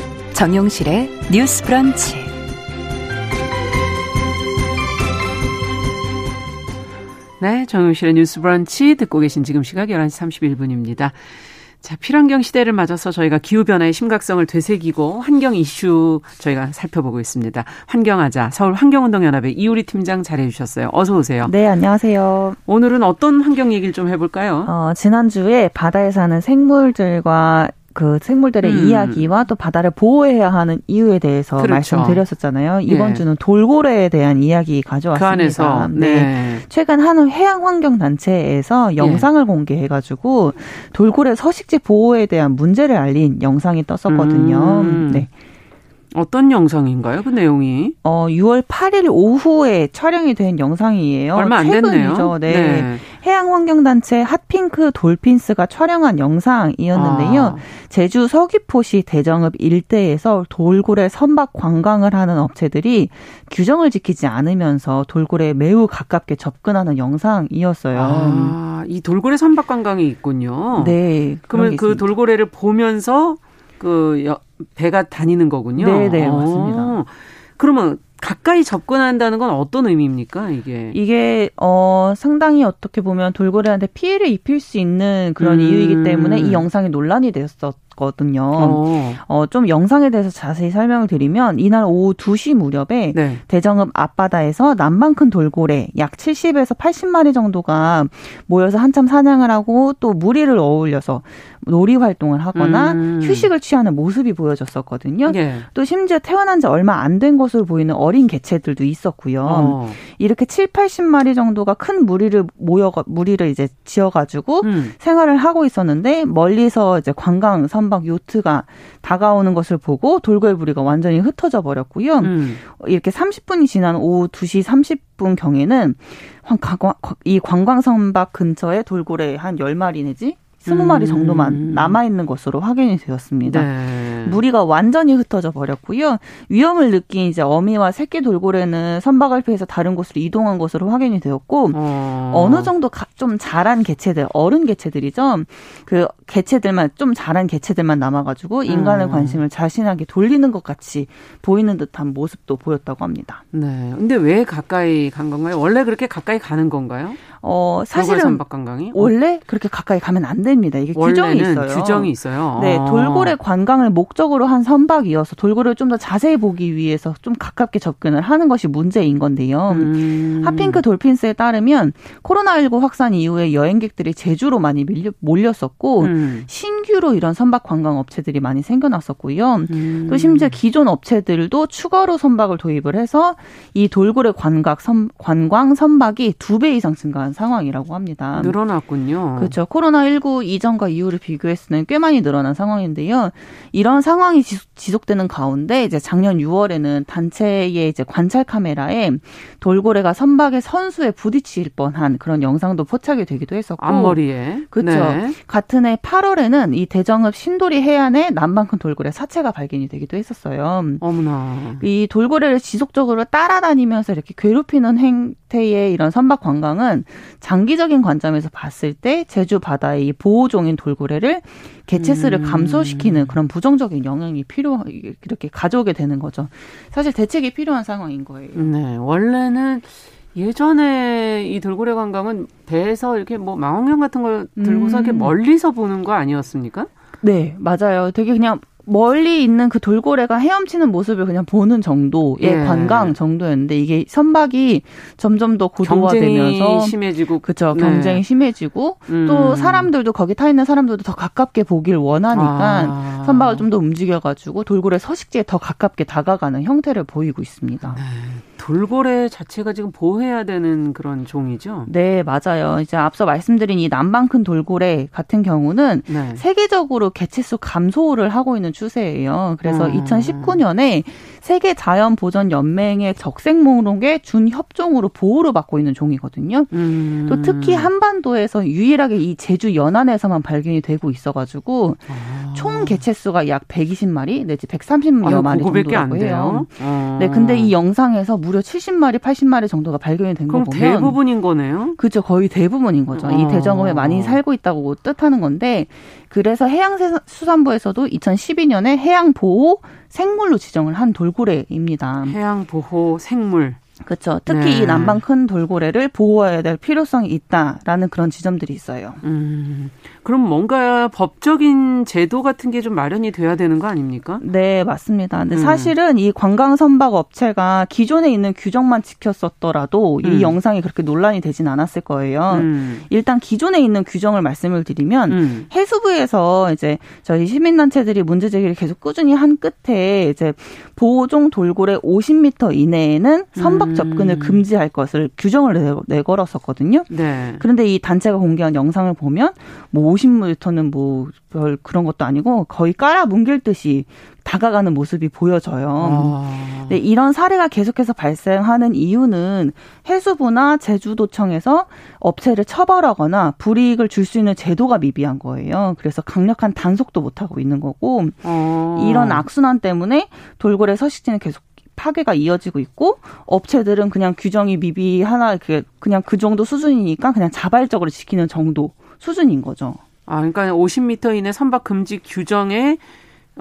정용실의 뉴스 브런치. 네, 정용실의 뉴스 브런치 듣고 계신 지금 시각 11시 31분입니다. 자, 필환경 시대를 맞아서 저희가 기후변화의 심각성을 되새기고 환경 이슈 저희가 살펴보고 있습니다. 환경하자 서울 환경운동연합의 이우리 팀장 자리해 주셨어요. 어서 오세요. 네, 안녕하세요. 오늘은 어떤 환경 얘기를 좀 해볼까요? 어, 지난주에 바다에 사는 생물들과 그 생물들의 음. 이야기와 또 바다를 보호해야 하는 이유에 대해서 그렇죠. 말씀드렸었잖아요. 이번 예. 주는 돌고래에 대한 이야기 가져왔습니다. 그 안에서 네. 네. 최근 한 해양 환경 단체에서 예. 영상을 예. 공개해가지고 돌고래 서식지 보호에 대한 문제를 알린 영상이 떴었거든요. 음. 네. 어떤 영상인가요? 그 내용이? 어, 6월 8일 오후에 촬영이 된 영상이에요. 얼마 안 됐네요. 네. 네. 해양환경단체 핫핑크 돌핀스가 촬영한 영상이었는데요. 아. 제주 서귀포시 대정읍 일대에서 돌고래 선박 관광을 하는 업체들이 규정을 지키지 않으면서 돌고래에 매우 가깝게 접근하는 영상이었어요. 아, 이 돌고래 선박 관광이 있군요. 네. 그러면 그 돌고래를 보면서 그 배가 다니는 거군요. 네, 네, 맞습니다. 그러면 가까이 접근한다는 건 어떤 의미입니까, 이게? 이게, 어, 상당히 어떻게 보면 돌고래한테 피해를 입힐 수 있는 그런 음. 이유이기 때문에 이 영상이 논란이 되었 었 거든요. 어. 어. 좀 영상에 대해서 자세히 설명을 드리면 이날 오후 2시 무렵에 네. 대정읍 앞바다에서 남방 큰 돌고래 약 70에서 80마리 정도가 모여서 한참 사냥을 하고 또 무리를 어울려서 놀이 활동을 하거나 음. 휴식을 취하는 모습이 보여졌었거든요. 예. 또 심지어 태어난 지 얼마 안 된 것으로 보이는 어린 개체들도 있었고요. 어. 이렇게 7, 80마리 정도가 큰 무리를 모여 무리를 이제 지어 가지고 음. 생활을 하고 있었는데 멀리서 이제 관광 선박 요트가 다가오는 것을 보고 돌고래 부리가 완전히 흩어져 버렸고요. 음. 이렇게 30분이 지난 오후 2시 30분 경에는 이 관광 선박 근처에 돌고래 한 10마리 내지 스무 마리 정도만 음. 남아 있는 것으로 확인이 되었습니다. 네. 무리가 완전히 흩어져 버렸고요. 위험을 느낀 이제 어미와 새끼 돌고래는 선박을 피해서 다른 곳으로 이동한 것으로 확인이 되었고 어. 느 정도 좀 자란 개체들, 어른 개체들이죠. 그 개체들만 좀 자란 개체들만 남아가지고 인간의 음. 관심을 자신에게 돌리는 것 같이 보이는 듯한 모습도 보였다고 합니다. 네. 근데 왜 가까이 간 건가요? 원래 그렇게 가까이 가는 건가요? 어, 사실은 관광이 원래 그렇게 가까이 가면 안 됩니다. 이게 규정이 있어요. 규정이 있어요. 네, 아. 돌고래 관광을 목 적으로 한 선박이어서 돌고래를 좀 더 자세히 보기 위해서 좀 가깝게 접근을 하는 것이 문제인 건데요. 음. 핫핑크 돌핀스에 따르면 코로나19 확산 이후에 여행객들이 제주로 많이 밀려, 몰렸었고 음. 신규로 이런 선박 관광 업체들이 많이 생겨났었고요. 음. 또 심지어 기존 업체들도 추가로 선박을 도입을 해서 이 돌고래 관광 선, 관광 선박이 두 배 이상 증가한 상황이라고 합니다. 늘어났군요. 그렇죠. 코로나19 이전과 이후를 비교했을 때는 꽤 많이 늘어난 상황인데요. 이런 상황이 지속 되는 가운데 이제 작년 6월에는 단체의 이제 관찰 카메라에 돌고래가 선박의 선수에 부딪힐 뻔한 그런 영상도 포착이 되기도 했었고 앞머리에 그렇죠. 네. 같은 해 8월에는 이 대정읍 신도리 해안에 남방큰 돌고래 사체가 발견이 되기도 했었어요. 어머나. 이 돌고래를 지속적으로 따라다니면서 이렇게 괴롭히는 행태의 이런 선박 관광은 장기적인 관점에서 봤을 때 제주 바다의 이 보호종인 돌고래를 개체수를 음. 감소시키는 그런 부정적 인 영향이 필요 이렇게 가져오게 되는 거죠. 사실 대책이 필요한 상황인 거예요. 네, 원래는 예전에 이 돌고래 관광은 배에서 이렇게 뭐 망원경 같은 걸 들고서 음. 이렇게 멀리서 보는 거 아니었습니까? 네, 맞아요. 되게 그냥 멀리 있는 그 돌고래가 헤엄치는 모습을 그냥 보는 정도의 예. 관광 정도였는데 이게 선박이 점점 더 고도화되면서 심해지고 그렇죠 네. 경쟁이 심해지고 음. 또 사람들도 거기 타 있는 사람들도 더 가깝게 보길 원하니까 아. 선박을 좀 더 움직여가지고 돌고래 서식지에 더 가깝게 다가가는 형태를 보이고 있습니다. 네. 돌고래 자체가 지금 보호해야 되는 그런 종이죠? 네, 맞아요. 이제 앞서 말씀드린 이 남방 큰 돌고래 같은 경우는 네. 세계적으로 개체수 감소를 하고 있는 추세예요. 그래서 음. 2019년에 세계 자연 보전 연맹의 적색 목록에 준 협종으로 보호를 받고 있는 종이거든요. 음. 또 특히 한반도에서 유일하게 이 제주 연안에서만 발견이 되고 있어가지고 아. 총 개체수가 약 120마리 내지 130여 아, 마리 정도라고 해요. 아. 네, 근데 이 영상에서 무려 70마리, 80마리 정도가 발견이 된 거 보면 대부분인 거네요. 그렇죠, 거의 대부분인 거죠. 이 아. 대저금에 많이 살고 있다고 뜻하는 건데 그래서 해양수산부에서도 2012년에 해양 보호 생물로 지정을 한 돌고래입니다. 해양 보호 생물. 그렇죠. 특히 네. 이 남방 큰 돌고래를 보호해야 될 필요성이 있다라는 그런 지점들이 있어요. 음, 그럼 뭔가 법적인 제도 같은 게 좀 마련이 돼야 되는 거 아닙니까? 네, 맞습니다. 근데 음. 사실은 이 관광 선박 업체가 기존에 있는 규정만 지켰었더라도 음. 이 영상이 그렇게 논란이 되진 않았을 거예요. 음. 일단 기존에 있는 규정을 말씀을 드리면 음. 해수부에서 이제 저희 시민단체들이 문제 제기를 계속 꾸준히 한 끝에 이제 보호종 돌고래 50m 이내에는 선박 음. 접근을 금지할 것을 규정을 내걸었었거든요. 네. 그런데 이 단체가 공개한 영상을 보면 뭐 50m는 뭐 별 그런 것도 아니고 거의 깔아 뭉갤 듯이 다가가는 모습이 보여져요. 아. 네, 이런 사례가 계속해서 발생하는 이유는 해수부나 제주도청에서 업체를 처벌하거나 불이익을 줄 수 있는 제도가 미비한 거예요. 그래서 강력한 단속도 못 하고 있는 거고 아. 이런 악순환 때문에 돌고래 서식지는 계속 파괴가 이어지고 있고 업체들은 그냥 규정이 미비 하나 그냥 그 정도 수준이니까 그냥 자발적으로 지키는 정도 수준인 거죠. 아, 그러니까 50m 이내 선박 금지 규정에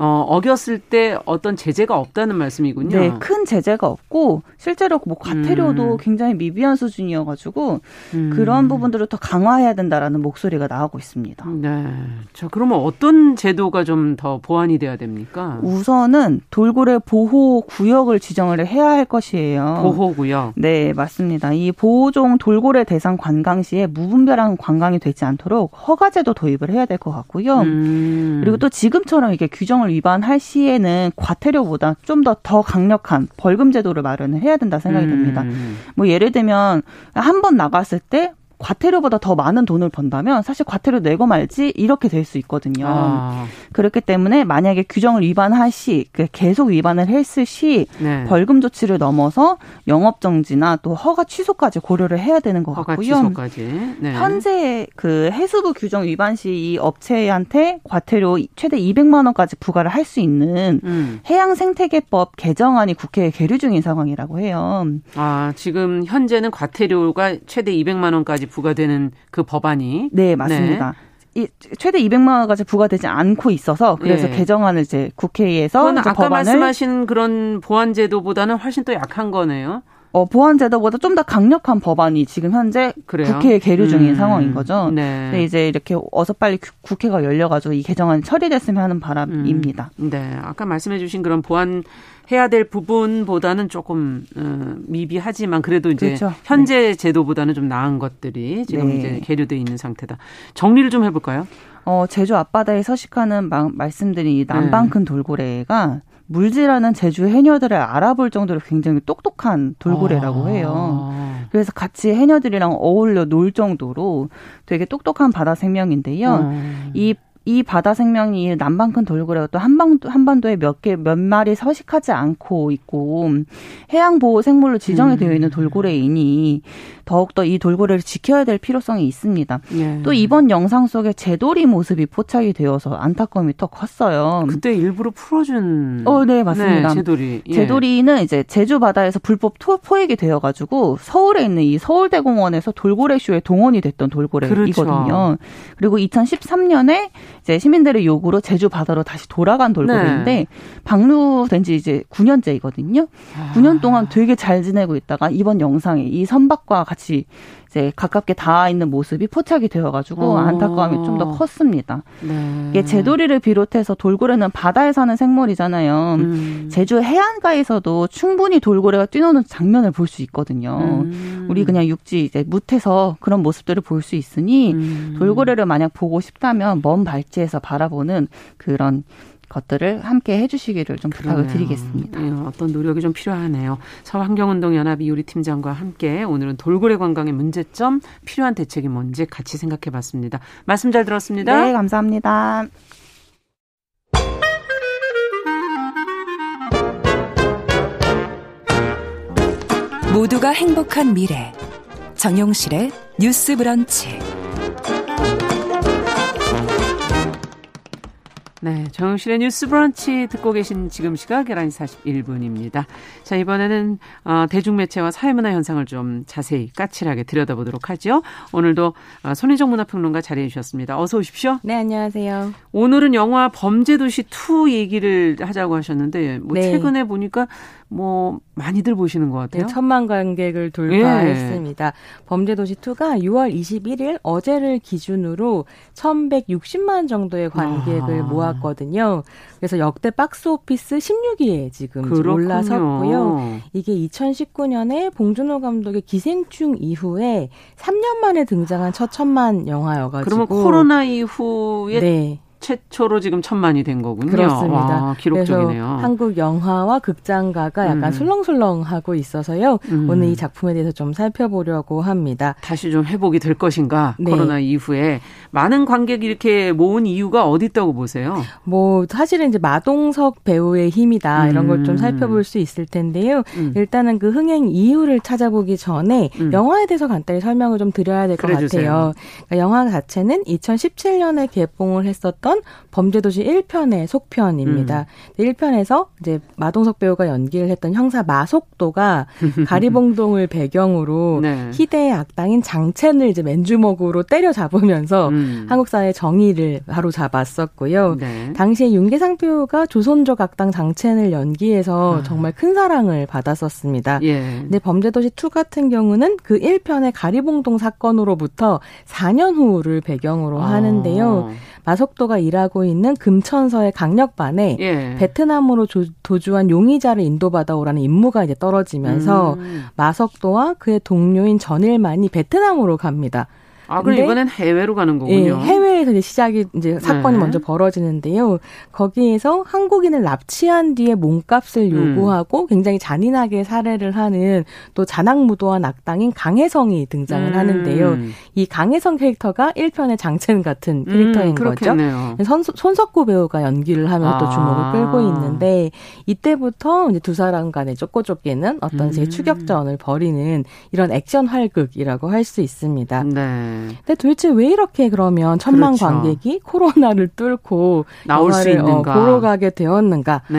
어, 어겼을 때 어떤 제재가 없다는 말씀이군요. 네, 큰 제재가 없고 실제로 뭐 과태료도 음. 굉장히 미비한 수준이어가지고 음. 그런 부분들을 더 강화해야 된다라는 목소리가 나오고 있습니다. 네, 자 그러면 어떤 제도가 좀 더 보완이 돼야 됩니까? 우선은 돌고래 보호 구역을 지정을 해야 할 것이에요. 보호 구역. 네, 맞습니다. 이 보호종 돌고래 대상 관광 시에 무분별한 관광이 되지 않도록 허가제도 도입을 해야 될 것 같고요. 음. 그리고 또 지금처럼 이게 규정 규정을 위반할 시에는 과태료보다 좀더더 강력한 벌금 제도를 마련을 해야 된다 생각이 듭니다. 음. 뭐 예를 들면 한 번 나갔을 때 과태료보다 더 많은 돈을 번다면 사실 과태료 내고 말지 이렇게 될 수 있거든요. 아. 그렇기 때문에 만약에 규정을 위반할 시, 그 계속 위반을 했을 시 네. 벌금 조치를 넘어서 영업 정지나 또 허가 취소까지 고려를 해야 되는 것 허가 같고요. 취소까지. 네. 현재 그 해수부 규정 위반 시 이 업체한테 과태료 최대 200만 원까지 부과를 할 수 있는 음. 해양 생태계법 개정안이 국회에 계류 중인 상황이라고 해요. 아 지금 현재는 과태료가 최대 200만 원까지 부과되는 그 법안이 네 맞습니다. 네. 이 최대 200만 원까지 부과되지 않고 있어서 그래서 네. 개정안을 이제 국회에서 그건 아까 법안을 말씀하신 그런 보안 제도보다는 훨씬 더 약한 거네요. 어, 보안 제도보다 좀 더 강력한 법안이 지금 현재 그래요? 국회에 계류 중인 음. 상황인 거죠. 네. 근데 이제 이렇게 어서 빨리 국회가 열려가지고 이 개정안이 처리됐으면 하는 바람입니다. 음. 네. 아까 말씀해주신 그런 보안 해야 될 부분보다는 조금 어, 미비하지만 그래도 이제 그렇죠. 현재 네. 제도보다는 좀 나은 것들이 지금 네. 이제 계류돼 있는 상태다. 정리를 좀 해볼까요? 어, 제주 앞바다에 서식하는 마, 말씀드린 이 남방큰 네. 돌고래가 물질하는 제주 해녀들을 알아볼 정도로 굉장히 똑똑한 돌고래라고 아. 해요. 그래서 같이 해녀들이랑 어울려 놀 정도로 되게 똑똑한 바다 생명인데요. 음. 이 이 바다 생명이 남방큰 돌고래가 또 한방 한반도에 몇 개 몇 마리 서식하지 않고 있고 해양 보호 생물로 지정이 음. 되어 있는 돌고래이니 더욱더 이 돌고래를 지켜야 될 필요성이 있습니다. 예. 또 이번 영상 속에 제돌이 모습이 포착이 되어서 안타까움이 더 컸어요. 그때 일부러 풀어준. 어, 네 맞습니다. 네, 제돌이. 예. 제돌이는 이제 제주 바다에서 불법 포획이 되어 가지고 서울에 있는 이 서울대공원에서 돌고래 쇼에 동원이 됐던 돌고래이거든요. 그렇죠. 그리고 2013년에 이제 시민들의 요구로 제주 바다로 다시 돌아간 돌고래인데 네. 방류된 지 이제 9년째이거든요. 아. 9년 동안 되게 잘 지내고 있다가 이번 영상에 이 선박과 같이 이제 가깝게 닿아 있는 모습이 포착이 되어가지고 어. 안타까움이 좀 더 컸습니다. 네. 이게 제도리를 비롯해서 돌고래는 바다에 사는 생물이잖아요. 음. 제주 해안가에서도 충분히 돌고래가 뛰노는 장면을 볼 수 있거든요. 음. 우리 그냥 육지 이제 무태서 그런 모습들을 볼 수 있으니 음. 돌고래를 만약 보고 싶다면 먼 발치에서 바라보는 그런 것들을 함께 해주시기를 좀 부탁을 드리겠습니다. 네, 어떤 노력이 좀 필요하네요. 서환경운동연합 이효리 팀장과 함께 오늘은 돌고래 관광의 문제점, 필요한 대책이 뭔지 같이 생각해봤습니다. 말씀 잘 들었습니다. 네, 감사합니다. 모두가 행복한 미래 정용실의 뉴스 브런치. 네, 정영실의 뉴스 브런치 듣고 계신 지금 시각 11시 41분입니다. 자, 이번에는 어, 대중매체와 사회문화 현상을 좀 자세히 까칠하게 들여다보도록 하죠. 오늘도 어, 손희정 문화평론가 자리해 주셨습니다. 어서 오십시오. 네, 안녕하세요. 오늘은 영화 범죄도시 2 얘기를 하자고 하셨는데 뭐 네. 최근에 보니까 뭐 많이들 보시는 것 같아요. 네, 천만 관객을 돌파했습니다. 예. 범죄도시 2가 6월 21일 어제를 기준으로 1,160만 정도의 관객을 아. 모았거든요. 그래서 역대 박스오피스 16위에 지금 올라섰고요. 이게 2019년에 봉준호 감독의 기생충 이후에 3년 만에 등장한 첫 천만 영화여가지고. 그러면 코로나 이후에 네. 최초로 지금 천만이 된 거군요. 그렇습니다. 와, 기록적이네요. 한국 영화와 극장가가 약간 음. 술렁술렁하고 있어서요. 음. 오늘 이 작품에 대해서 좀 살펴보려고 합니다. 다시 좀 회복이 될 것인가? 네. 코로나 이후에 많은 관객이 이렇게 모은 이유가 어디 있다고 보세요? 뭐 사실은 이제 마동석 배우의 힘이다 이런 걸좀 음. 살펴볼 수 있을 텐데요. 음. 일단은 그 흥행 이유를 찾아보기 전에 음. 영화에 대해서 간단히 설명을 좀 드려야 될 것 같아요. 그러니까 영화 자체는 2017년에 개봉을 했었던 나왔던 범죄도시 1편의 속편입니다. 음. 1편에서 이제 마동석 배우가 연기를 했던 형사 마속도가 가리봉동을 배경으로 네. 희대의 악당인 장첸을 이제 맨주먹으로 때려 잡으면서 음. 한국 사회 정의를 바로 잡았었고요. 네. 당시에 윤계상 배우가 조선족 악당 장첸을 연기해서 아. 정말 큰 사랑을 받았었습니다. 예. 근데 범죄도시 2 같은 경우는 그 1편의 가리봉동 사건으로부터 4년 후를 배경으로 아. 하는데요. 마석도가 일하고 있는 금천서의 강력반에 예. 베트남으로 조, 도주한 용의자를 인도받아 오라는 임무가 이제 떨어지면서 음. 마석도와 그의 동료인 전일만이 베트남으로 갑니다. 아, 그럼 이번엔 해외로 가는 거군요. 예, 해외에서 이제 시작이 이제 사건이 네. 먼저 벌어지는데요. 거기에서 한국인을 납치한 뒤에 몸값을 음. 요구하고 음. 굉장히 잔인하게 살해를 하는 또 잔악무도한 악당인 강혜성이 등장을 음. 하는데요. 이 강혜성 캐릭터가 1편의 장첸 같은 음, 캐릭터인 음, 거죠. 손, 손석구 배우가 연기를 하면서 아. 또 주목을 끌고 있는데 이때부터 이제 두 사람 간에 쫓고 쫓기는 어떤 음. 제 추격전을 벌이는 이런 액션 활극이라고 할 수 있습니다. 네. 근데 도대체 왜 이렇게 그러면 천만 그렇죠. 관객이 코로나를 뚫고 나올 수 있는가 어, 보러 가게 되었는가라고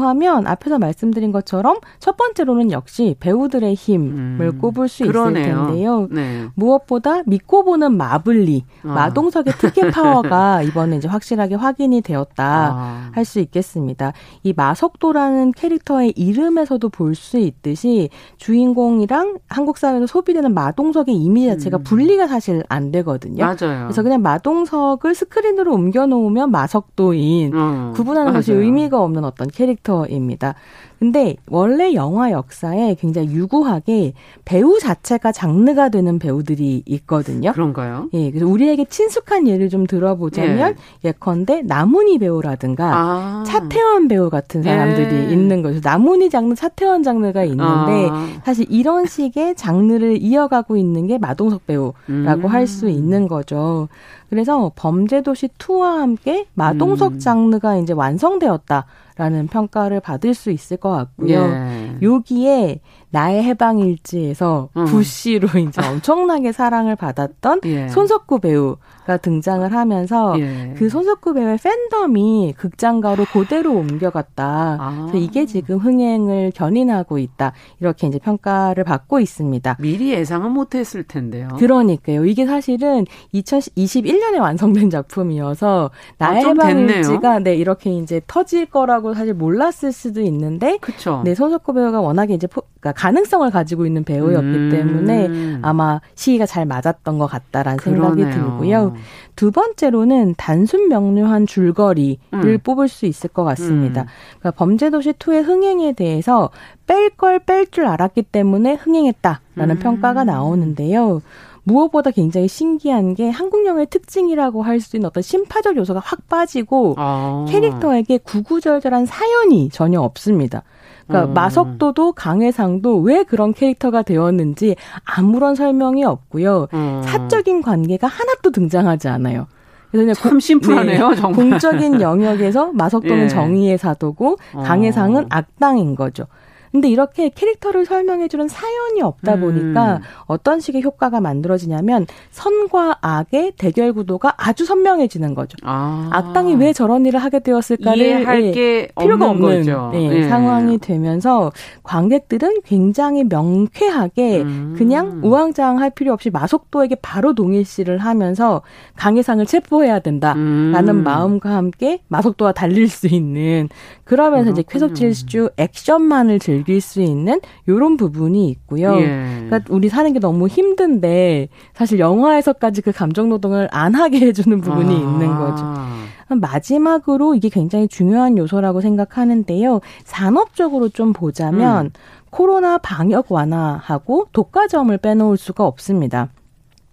네. 하면 앞에서 말씀드린 것처럼 첫 번째로는 역시 배우들의 힘을 음, kub을 수 그러네요. 있을 텐데요. 네. 무엇보다 믿고 보는 마블리 아. 마동석의 특혜 파워가 이번에 이제 확실하게 확인이 되었다 아. 할수 있겠습니다. 이 마석도라는 캐릭터의 이름에서도 볼 수 있듯이 주인공이랑 한국 사회에서 소비되는 마동석의 이미지 자체가 음. 분리가 사실 안 되거든요. 맞아요. 그래서 그냥 마동석을 스크린으로 옮겨 놓으면 마석도인 음, 구분하는 맞아요. 것이 의미가 없는 어떤 캐릭터입니다. 근데 원래 영화 역사에 굉장히 유구하게 배우 자체가 장르가 되는 배우들이 있거든요. 그런가요? 예, 그래서 우리에게 친숙한 예를 좀 들어보자면 예. 컨대 나문희 배우라든가 아. 차태원 배우 같은 사람들이 예. 있는 거죠. 나문희 장르, 차태원 장르가 있는데 아. 사실 이런 식의 장르를 이어가고 있는 게 마동석 배우라고 음. 할수 있는 거죠. 그래서 범죄도시 2와 함께 마동석 음. 장르가 이제 완성되었다. 라는 평가를 받을 수 있을 것 같고요. 예. 여기에 나의 해방일지에서 음. 부시로 이제 엄청나게 사랑을 받았던 예. 손석구 배우가 등장을 하면서 예. 그 손석구 배우의 팬덤이 극장가로 그대로 옮겨갔다. 아. 그래서 이게 지금 흥행을 견인하고 있다. 이렇게 이제 평가를 받고 있습니다. 미리 예상은 못했을 텐데요. 그러니까요. 이게 사실은 2021년에 완성된 작품이어서 나의 아, 해방일지가 네 이렇게 이제 터질 거라고 사실 몰랐을 수도 있는데, 그쵸. 네 손석구 배우가 워낙에 이제 포, 그러니까 가능성을 가지고 있는 배우였기 음. 때문에 아마 시기가 잘 맞았던 것 같다라는 그러네요. 생각이 들고요. 두 번째로는 단순 명료한 줄거리를 음. 뽑을 수 있을 것 같습니다. 음. 그러니까 범죄도시 2의 흥행에 대해서 뺄 걸 뺄 줄 알았기 때문에 흥행했다라는 음. 평가가 나오는데요. 무엇보다 굉장히 신기한 게 한국 영화의 특징이라고 할 수 있는 어떤 심파적 요소가 확 빠지고 아. 캐릭터에게 구구절절한 사연이 전혀 없습니다. 그러니까 음. 마석도도 강해상도 왜 그런 캐릭터가 되었는지 아무런 설명이 없고요. 음. 사적인 관계가 하나도 등장하지 않아요. 그래서 그냥 참 심플하네요, 네, 정말. 공적인 영역에서 마석도는 예. 정의의 사도고 어. 강해상은 악당인 거죠. 근데 이렇게 캐릭터를 설명해주는 사연이 없다 음. 보니까 음. 어떤 식의 효과가 만들어지냐면 선과 악의 대결 구도가 아주 선명해지는 거죠. 아. 악당이 왜 저런 일을 하게 되었을까를 이해할 예, 게 필요가 없는, 거죠. 네, 예. 상황이 되면서 관객들은 굉장히 명쾌하게 음. 그냥 우왕좌왕할 필요 없이 마속도에게 바로 동일시를 하면서 강해상을 체포해야 된다라는 음. 마음과 함께 마속도와 달릴 수 있는 그러면서 이제 쾌속 질주 액션만을 즐 즐길 수 있는 요런 부분이 있고요. 예. 그러니까 우리 사는 게 너무 힘든데 사실 영화에서까지 그 감정 노동을 안 하게 해주는 부분이 아. 있는 거죠. 마지막으로 이게 굉장히 중요한 요소라고 생각하는데요. 산업적으로 좀 보자면 음. 코로나 방역 완화하고 독과점을 빼놓을 수가 없습니다.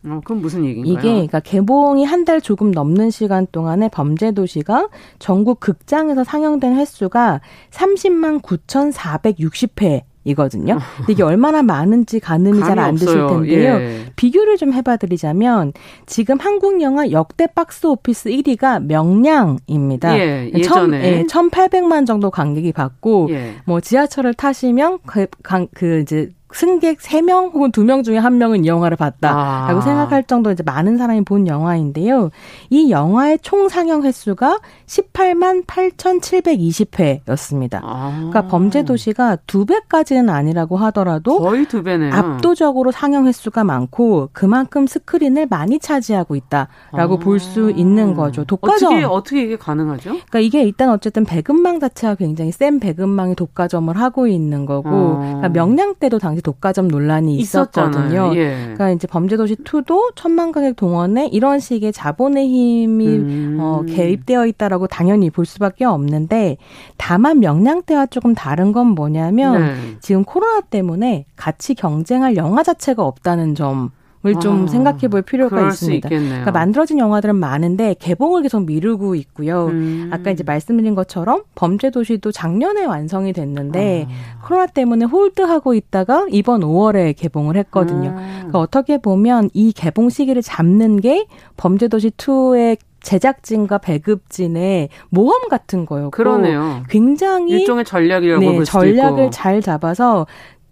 어, 그건 무슨 얘기인가요? 이게 그러니까 개봉이 한 달 조금 넘는 시간 동안에 범죄도시가 전국 극장에서 상영된 횟수가 30만 9,460회 이거든요. 근데 이게 얼마나 많은지 가늠이 잘 안 되실 텐데요. 예. 비교를 좀 해봐드리자면 지금 한국 영화 역대 박스 오피스 1위가 명량입니다. 예, 예전에 1 예, 1,800만 정도 관객이 받고 예. 뭐 지하철을 타시면 그, 그 이제 승객 3명 혹은 2명 중에 1명은 이 영화를 봤다라고 아. 생각할 정도로 이제 많은 사람이 본 영화인데요. 이 영화의 총 상영 횟수가 18만 8,720회였습니다. 아. 그러니까 범죄 도시가 두 배까지는 아니라고 하더라도 거의 두 배네요. 압도적으로 상영 횟수가 많고 그만큼 스크린을 많이 차지하고 있다라고 아. 볼수 있는 거죠. 독과점 어떻게 어떻게 이게 가능하죠? 그러니까 이게 일단 어쨌든 배급망 자체가 굉장히 센 배급망이 독과점을 하고 있는 거고 어. 그러니까 명량 때도 당시 독과점 논란이 있었거든요. 예. 그러니까 이제 범죄도시 2도 천만 가객 동원에 이런 식의 자본의 힘이 음. 어, 개입되어 있다라고 당연히 볼 수밖에 없는데 다만 명량 때와 조금 다른 건 뭐냐면 네. 지금 코로나 때문에 같이 경쟁할 영화 자체가 없다는 점. 좀 아, 생각해 볼 필요가 있습니다. 그러니까 만들어진 영화들은 많은데 개봉을 계속 미루고 있고요. 음. 아까 이제 말씀드린 것처럼 범죄 도시도 작년에 완성이 됐는데 아. 코로나 때문에 홀드하고 있다가 이번 5월에 개봉을 했거든요. 음. 그러니까 어떻게 보면 이 개봉 시기를 잡는 게 범죄 도시 2의 제작진과 배급진의 모험 같은 거였고 그러네요. 굉장히 일종의 전략이라고 네, 볼 전략을 잘 잡아서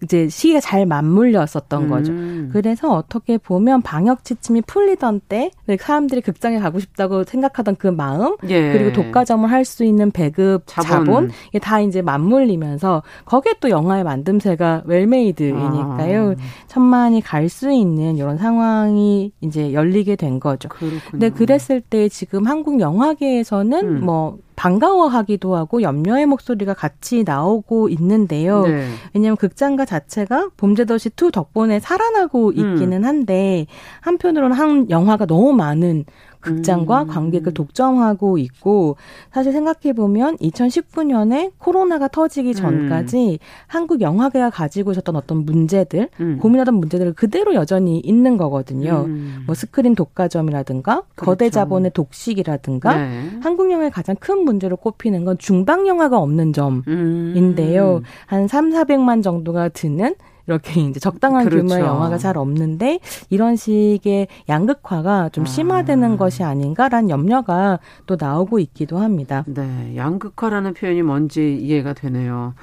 이제 시기가 잘 맞물렸었던 음. 거죠. 그래서 어떻게 보면 방역 지침이 풀리던 때 사람들이 극장에 가고 싶다고 생각하던 그 마음 예. 그리고 독과점을 할 수 있는 배급 자본, 자본 이게 다 이제 맞물리면서 거기에 또 영화의 만듦새가 웰메이드이니까요. 아. 천만이 갈 수 있는 이런 상황이 이제 열리게 된 거죠. 그렇군요. 근데 그랬을 때 지금 한국 영화계에서는 음. 뭐 반가워하기도 하고 염려의 목소리가 같이 나오고 있는데요. 네. 왜냐하면 극장가 자체가 범죄도시 2 덕분에 살아나고 음. 있기는 한데 한편으로는 한 영화가 너무 많은 극장과 음. 관객을 독점하고 있고 사실 생각해 보면 2019년에 코로나가 터지기 음. 전까지 음. 한국 영화계가 가지고 있었던 어떤 문제들 음. 고민하던 문제들을 그대로 여전히 있는 거거든요. 음. 뭐 스크린 독과점이라든가 그렇죠. 거대 자본의 독식이라든가 네. 한국 영화의 가장 큰 문제로 꼽히는 건 중방 영화가 없는 점인데요. 음. 한 3, 400만 정도가 드는 이렇게 이제 적당한 그렇죠. 규모의 영화가 잘 없는데 이런 식의 양극화가 좀 심화되는 아. 것이 아닌가라는 염려가 또 나오고 있기도 합니다. 네, 양극화라는 표현이 뭔지 이해가 되네요.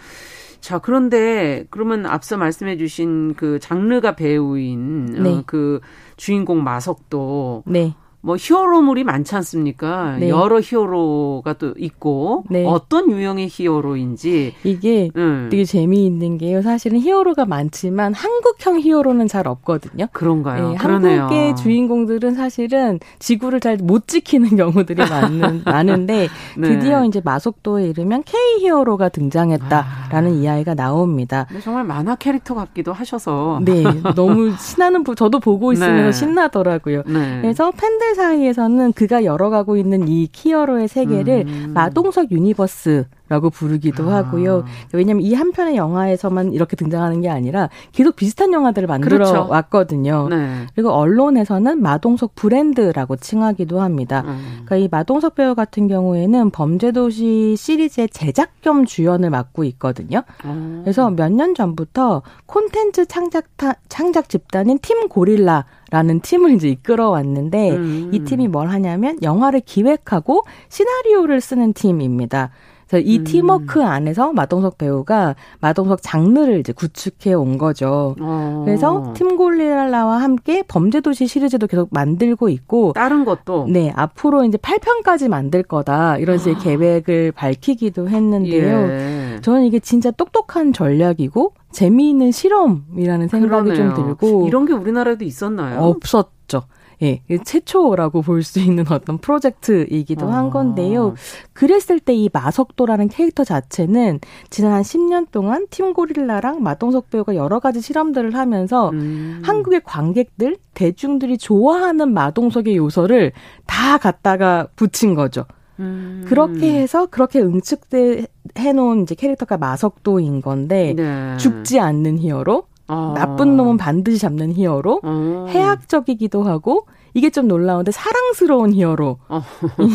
자, 그런데 그러면 앞서 말씀해 주신 그 장르가 배우인 어, 네. 어, 그 주인공 마석도 네. 뭐 히어로물이 많지 않습니까? 네. 여러 히어로가 또 있고 네. 어떤 유형의 히어로인지 이게 음. 되게 재미있는 게요. 사실은 히어로가 많지만 한국형 히어로는 잘 없거든요. 그런가요? 네, 한국의 주인공들은 사실은 지구를 잘 못 지키는 경우들이 많은, 많은데 네. 드디어 이제 마석도에 이르면 K 히어로가 등장했다라는 아. 이야기가 나옵니다. 정말 만화 캐릭터 같기도 하셔서 네 너무 신나는 저도 보고 있으면서 네. 신나더라고요. 네. 그래서 팬들 사이에서는 그가 열어가고 있는 이 K 히어로의 세계를 음. 마동석 universe 라고 부르기도 아. 하고요. 왜냐하면 이 한 편의 영화에서만 이렇게 등장하는 게 아니라 계속 비슷한 영화들을 만들어 그렇죠. 왔거든요. 네. 그리고 언론에서는 마동석 브랜드라고 칭하기도 합니다. 음. 그러니까 이 마동석 배우 같은 경우에는 범죄도시 시리즈의 제작 겸 주연을 맡고 있거든요. 음. 그래서 몇 년 전부터 콘텐츠 창작 창작 집단인 팀 고릴라 라는 팀을 이제 이끌어 왔는데 음. 이 팀이 뭘 하냐면 영화를 기획하고 시나리오를 쓰는 팀입니다. 그래서 이 음. 팀워크 안에서 마동석 배우가 마동석 장르를 이제 구축해 온 거죠. 어. 그래서 팀골리라와 함께 범죄도시 시리즈도 계속 만들고 있고 다른 것도 네 앞으로 이제 8편까지 만들 거다 이런 식의 아. 계획을 밝히기도 했는데요. 예. 저는 이게 진짜 똑똑한 전략이고 재미있는 실험이라는 생각이 그러네요. 좀 들고 이런 게 우리나라에도 있었나요? 없었죠. 예, 최초라고 볼 수 있는 어떤 프로젝트이기도 아. 한 건데요. 그랬을 때 이 마석도라는 캐릭터 자체는 지난 한 10년 동안 팀 고릴라랑 마동석 배우가 여러 가지 실험들을 하면서 음. 한국의 관객들, 대중들이 좋아하는 마동석의 요소를 다 갖다가 붙인 거죠. 음. 그렇게 해서 그렇게 응축돼 해놓은 이제 캐릭터가 마석도인 건데 네. 죽지 않는 히어로, 어. 나쁜 놈은 반드시 잡는 히어로, 어. 해학적이기도 하고 이게 좀 놀라운데 사랑스러운 히어로 어.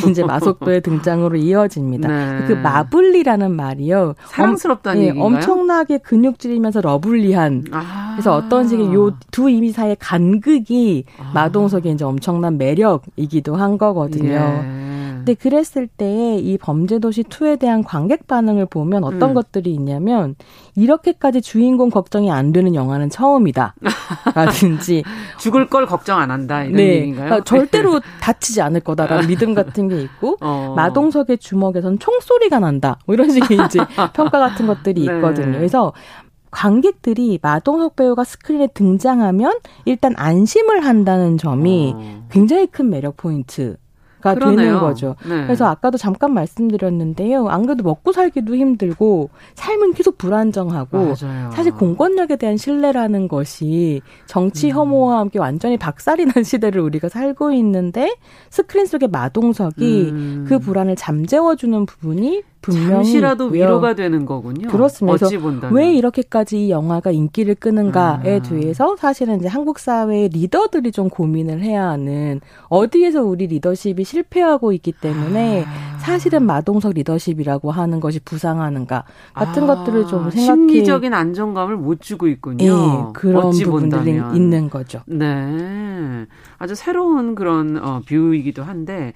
이제 마석도의 등장으로 이어집니다. 네. 그 마블리라는 말이요. 사랑스럽다는 엄, 예, 엄청나게 근육질이면서 lovely한. 아. 그래서 어떤 식의 요 두 이미지 사이의 간극이 아. 마동석의 이제 엄청난 매력이기도 한 거거든요. 예. 근데 그랬을 때 이 범죄도시 2에 대한 관객 반응을 보면 어떤 음. 것들이 있냐면 이렇게까지 주인공 걱정이 안 되는 영화는 처음이다. 라든지 죽을 걸 걱정 안 한다 이런 네. 얘기인가요? 그러니까 절대로 다치지 않을 거다라는 믿음 같은 게 있고 어. 마동석의 주먹에선 총소리가 난다. 뭐 이런 식의 이제 평가 같은 것들이 네. 있거든요. 네. 그래서 관객들이 마동석 배우가 스크린에 등장하면 일단 안심을 한다는 점이 어. 굉장히 큰 매력 포인트 가 되는 거죠. 네. 그래서 아까도 잠깐 말씀드렸는데요. 안 그래도 먹고 살기도 힘들고 삶은 계속 불안정하고 맞아요. 사실 공권력에 대한 신뢰라는 것이 정치 음. 혐오와 함께 완전히 박살이 난 시대를 우리가 살고 있는데 스크린 속의 마동석이 음. 그 불안을 잠재워주는 부분이 잠시라도 위로가 되는 거군요. 그렇습니다. 왜 이렇게까지 이 영화가 인기를 끄는가에 아. 대해서 사실은 이제 한국 사회의 리더들이 좀 고민을 해야 하는 어디에서 우리 리더십이 실패하고 있기 때문에 아. 사실은 마동석 리더십이라고 하는 것이 부상하는가 같은 아. 것들을 좀 생각해 심리적인 안정감을 못 주고 있군요. 네, 그런 부분들이 본다면. 있는 거죠. 네, 아주 새로운 그런 어, 뷰이기도 한데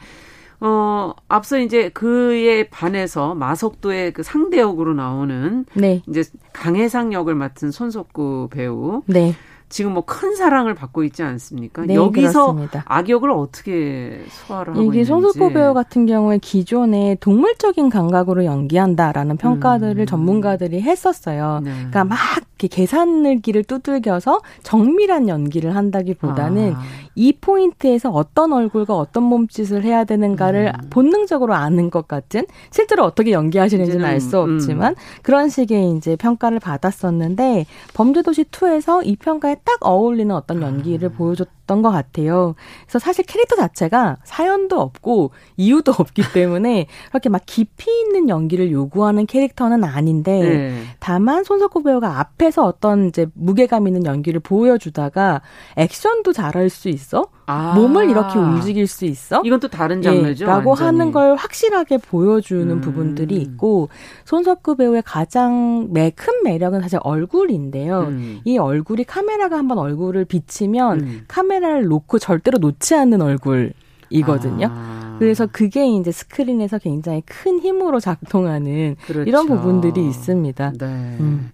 어, 앞서 이제 그에 반해서 마석도의 그 상대 역으로 나오는 네. 이제 강혜상 역을 맡은 손석구 배우. 네. 지금 뭐 큰 사랑을 받고 있지 않습니까? 네, 여기서 그렇습니다. 악역을 어떻게 소화를 하고 이게 손석구 배우 같은 경우에 기존에 동물적인 감각으로 연기한다라는 평가들을 음. 전문가들이 했었어요. 네. 그러니까 막 계산을 길을 두들겨서 정밀한 연기를 한다기보다는 아. 이 포인트에서 어떤 얼굴과 어떤 몸짓을 해야 되는가를 음. 본능적으로 아는 것 같은 실제로 어떻게 연기하시는지는 알 수 없지만 음. 그런 식의 이제 평가를 받았었는데 범죄도시 2에서 이 평가에 딱 어울리는 어떤 연기를 아. 보여줬던 것 같아요. 그래서 사실 캐릭터 자체가 사연도 없고 이유도 없기 때문에 그렇게 막 깊이 있는 연기를 요구하는 캐릭터는 아닌데 네. 다만 손석구 배우가 앞에서 어떤 이제 무게감 있는 연기를 보여주다가 액션도 잘할 수 있어. 아. 몸을 이렇게 움직일 수 있어? 이건 또 다른 장르죠. 예, 라고 완전히. 하는 걸 확실하게 보여주는 음. 부분들이 있고 손석구 배우의 가장 매, 큰 매력은 사실 얼굴인데요. 음. 이 얼굴이 카메라 가 한번 얼굴을 비치면 음. 카메라를 놓고 절대로 놓지 않는 얼굴이거든요. 아. 그래서 그게 이제 스크린에서 굉장히 큰 힘으로 작동하는 그렇죠. 이런 부분들이 있습니다. 네. 음.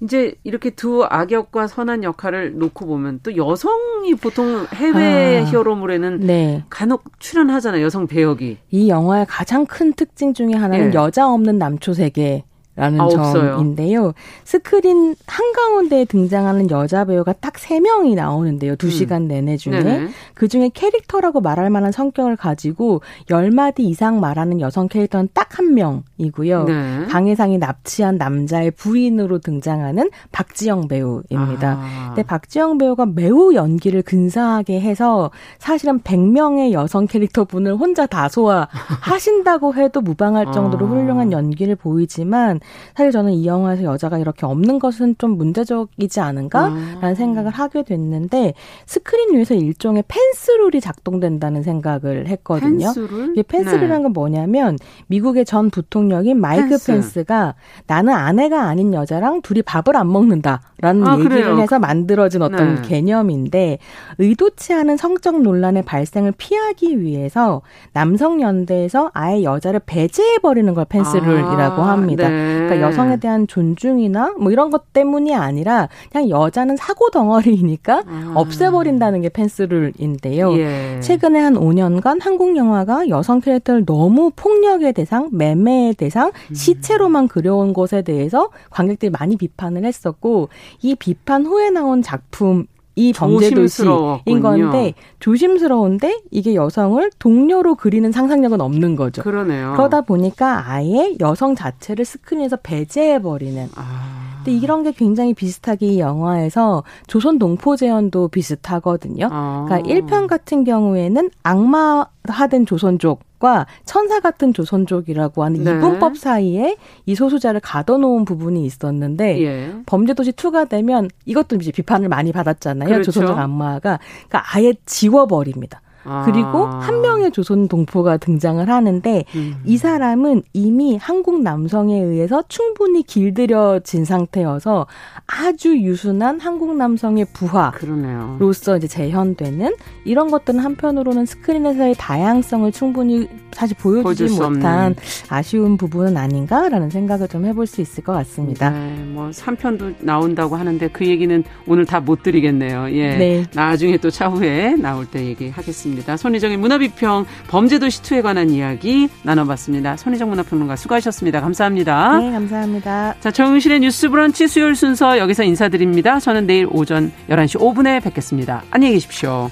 이제 이렇게 두 악역과 선한 역할을 놓고 보면 또 여성이 보통 해외 아, 히어로물에는 네. 간혹 출연하잖아요. 여성 배역이. 이 영화의 가장 큰 특징 중에 하나는 네. 여자 없는 남초 세계. 라는 아, 점인데요. 스크린 한가운데에 등장하는 여자 배우가 딱 3명이 나오는데요. 2시간 음. 내내 중에. 네네. 그중에 캐릭터라고 말할 만한 성격을 가지고 10마디 이상 말하는 여성 캐릭터는 딱 한 명이고요. 네. 강혜상이 납치한 남자의 부인으로 등장하는 박지영 배우입니다. 아. 근데 박지영 배우가 매우 연기를 근사하게 해서 사실은 100명의 여성 캐릭터 분을 혼자 다 소화하신다고 해도 무방할 정도로 아. 훌륭한 연기를 보이지만 사실 저는 이 영화에서 여자가 이렇게 없는 것은 좀 문제적이지 않은가라는 아. 생각을 하게 됐는데 스크린 위에서 일종의 Pence rule이 작동된다는 생각을 했거든요. Pence rule? 이게 Pence rule이라는 네. 건 뭐냐면 미국의 전 부통령인 마이크 펜스. 펜스가 나는 아내가 아닌 여자랑 둘이 밥을 안 먹는다라는 아, 얘기를 그래요. 해서 만들어진 어떤 네. 개념인데 의도치 않은 성적 논란의 발생을 피하기 위해서 남성 연대에서 아예 여자를 배제해 버리는 걸 펜스룰이라고 아, 합니다. 네. 그러니까 네. 여성에 대한 존중이나 뭐 이런 것 때문이 아니라 그냥 여자는 사고 덩어리니까 아. 없애버린다는 게 펜스룰인데요. 예. 최근에 한 5년간 한국 영화가 여성 캐릭터를 너무 폭력의 대상, 매매의 대상, 음. 시체로만 그려온 것에 대해서 관객들이 많이 비판을 했었고 이 비판 후에 나온 작품 이 범죄 도시인 건데 조심스러운데 이게 여성을 동료로 그리는 상상력은 없는 거죠. 그러네요. 그러다 보니까 아예 여성 자체를 스크린에서 배제해 버리는. 아. 근데 이런 게 굉장히 비슷하게 이 영화에서 조선 동포 제헌도 비슷하거든요. 아. 그러니까 1편 같은 경우에는 악마화된 조선족 과 천사 같은 조선족이라고 하는 네. 이분법 사이에 이 소수자를 가둬놓은 부분이 있었는데 예. 범죄도시 2가 되면 이것도 이제 비판을 많이 받았잖아요. 그렇죠. 조선족 악마가 그러니까 아예 지워버립니다. 그리고 아. 한 명의 조선 동포가 등장을 하는데 음. 이 사람은 이미 한국 남성에 의해서 충분히 길들여진 상태여서 아주 유순한 한국 남성의 부하로서 이제 재현되는 이런 것들은 한편으로는 스크린에서의 다양성을 충분히 사실 보여주지 못한 아쉬운 부분은 아닌가라는 생각을 좀 해볼 수 있을 것 같습니다. 네, 뭐 3편도 나온다고 하는데 그 얘기는 오늘 다 못 드리겠네요. 예. 네. 나중에 또 차후에 나올 때 얘기하겠습니다. 있습니다. 손희정의 문화비평 범죄도시 2에 관한 이야기 나눠봤습니다. 손희정 문화평론가 수고하셨습니다. 감사합니다. 네, 감사합니다. 자, 정윤실의 뉴스 브런치 수요일 순서 여기서 인사드립니다. 저는 내일 오전 11시 5분에 뵙겠습니다. 안녕히 계십시오.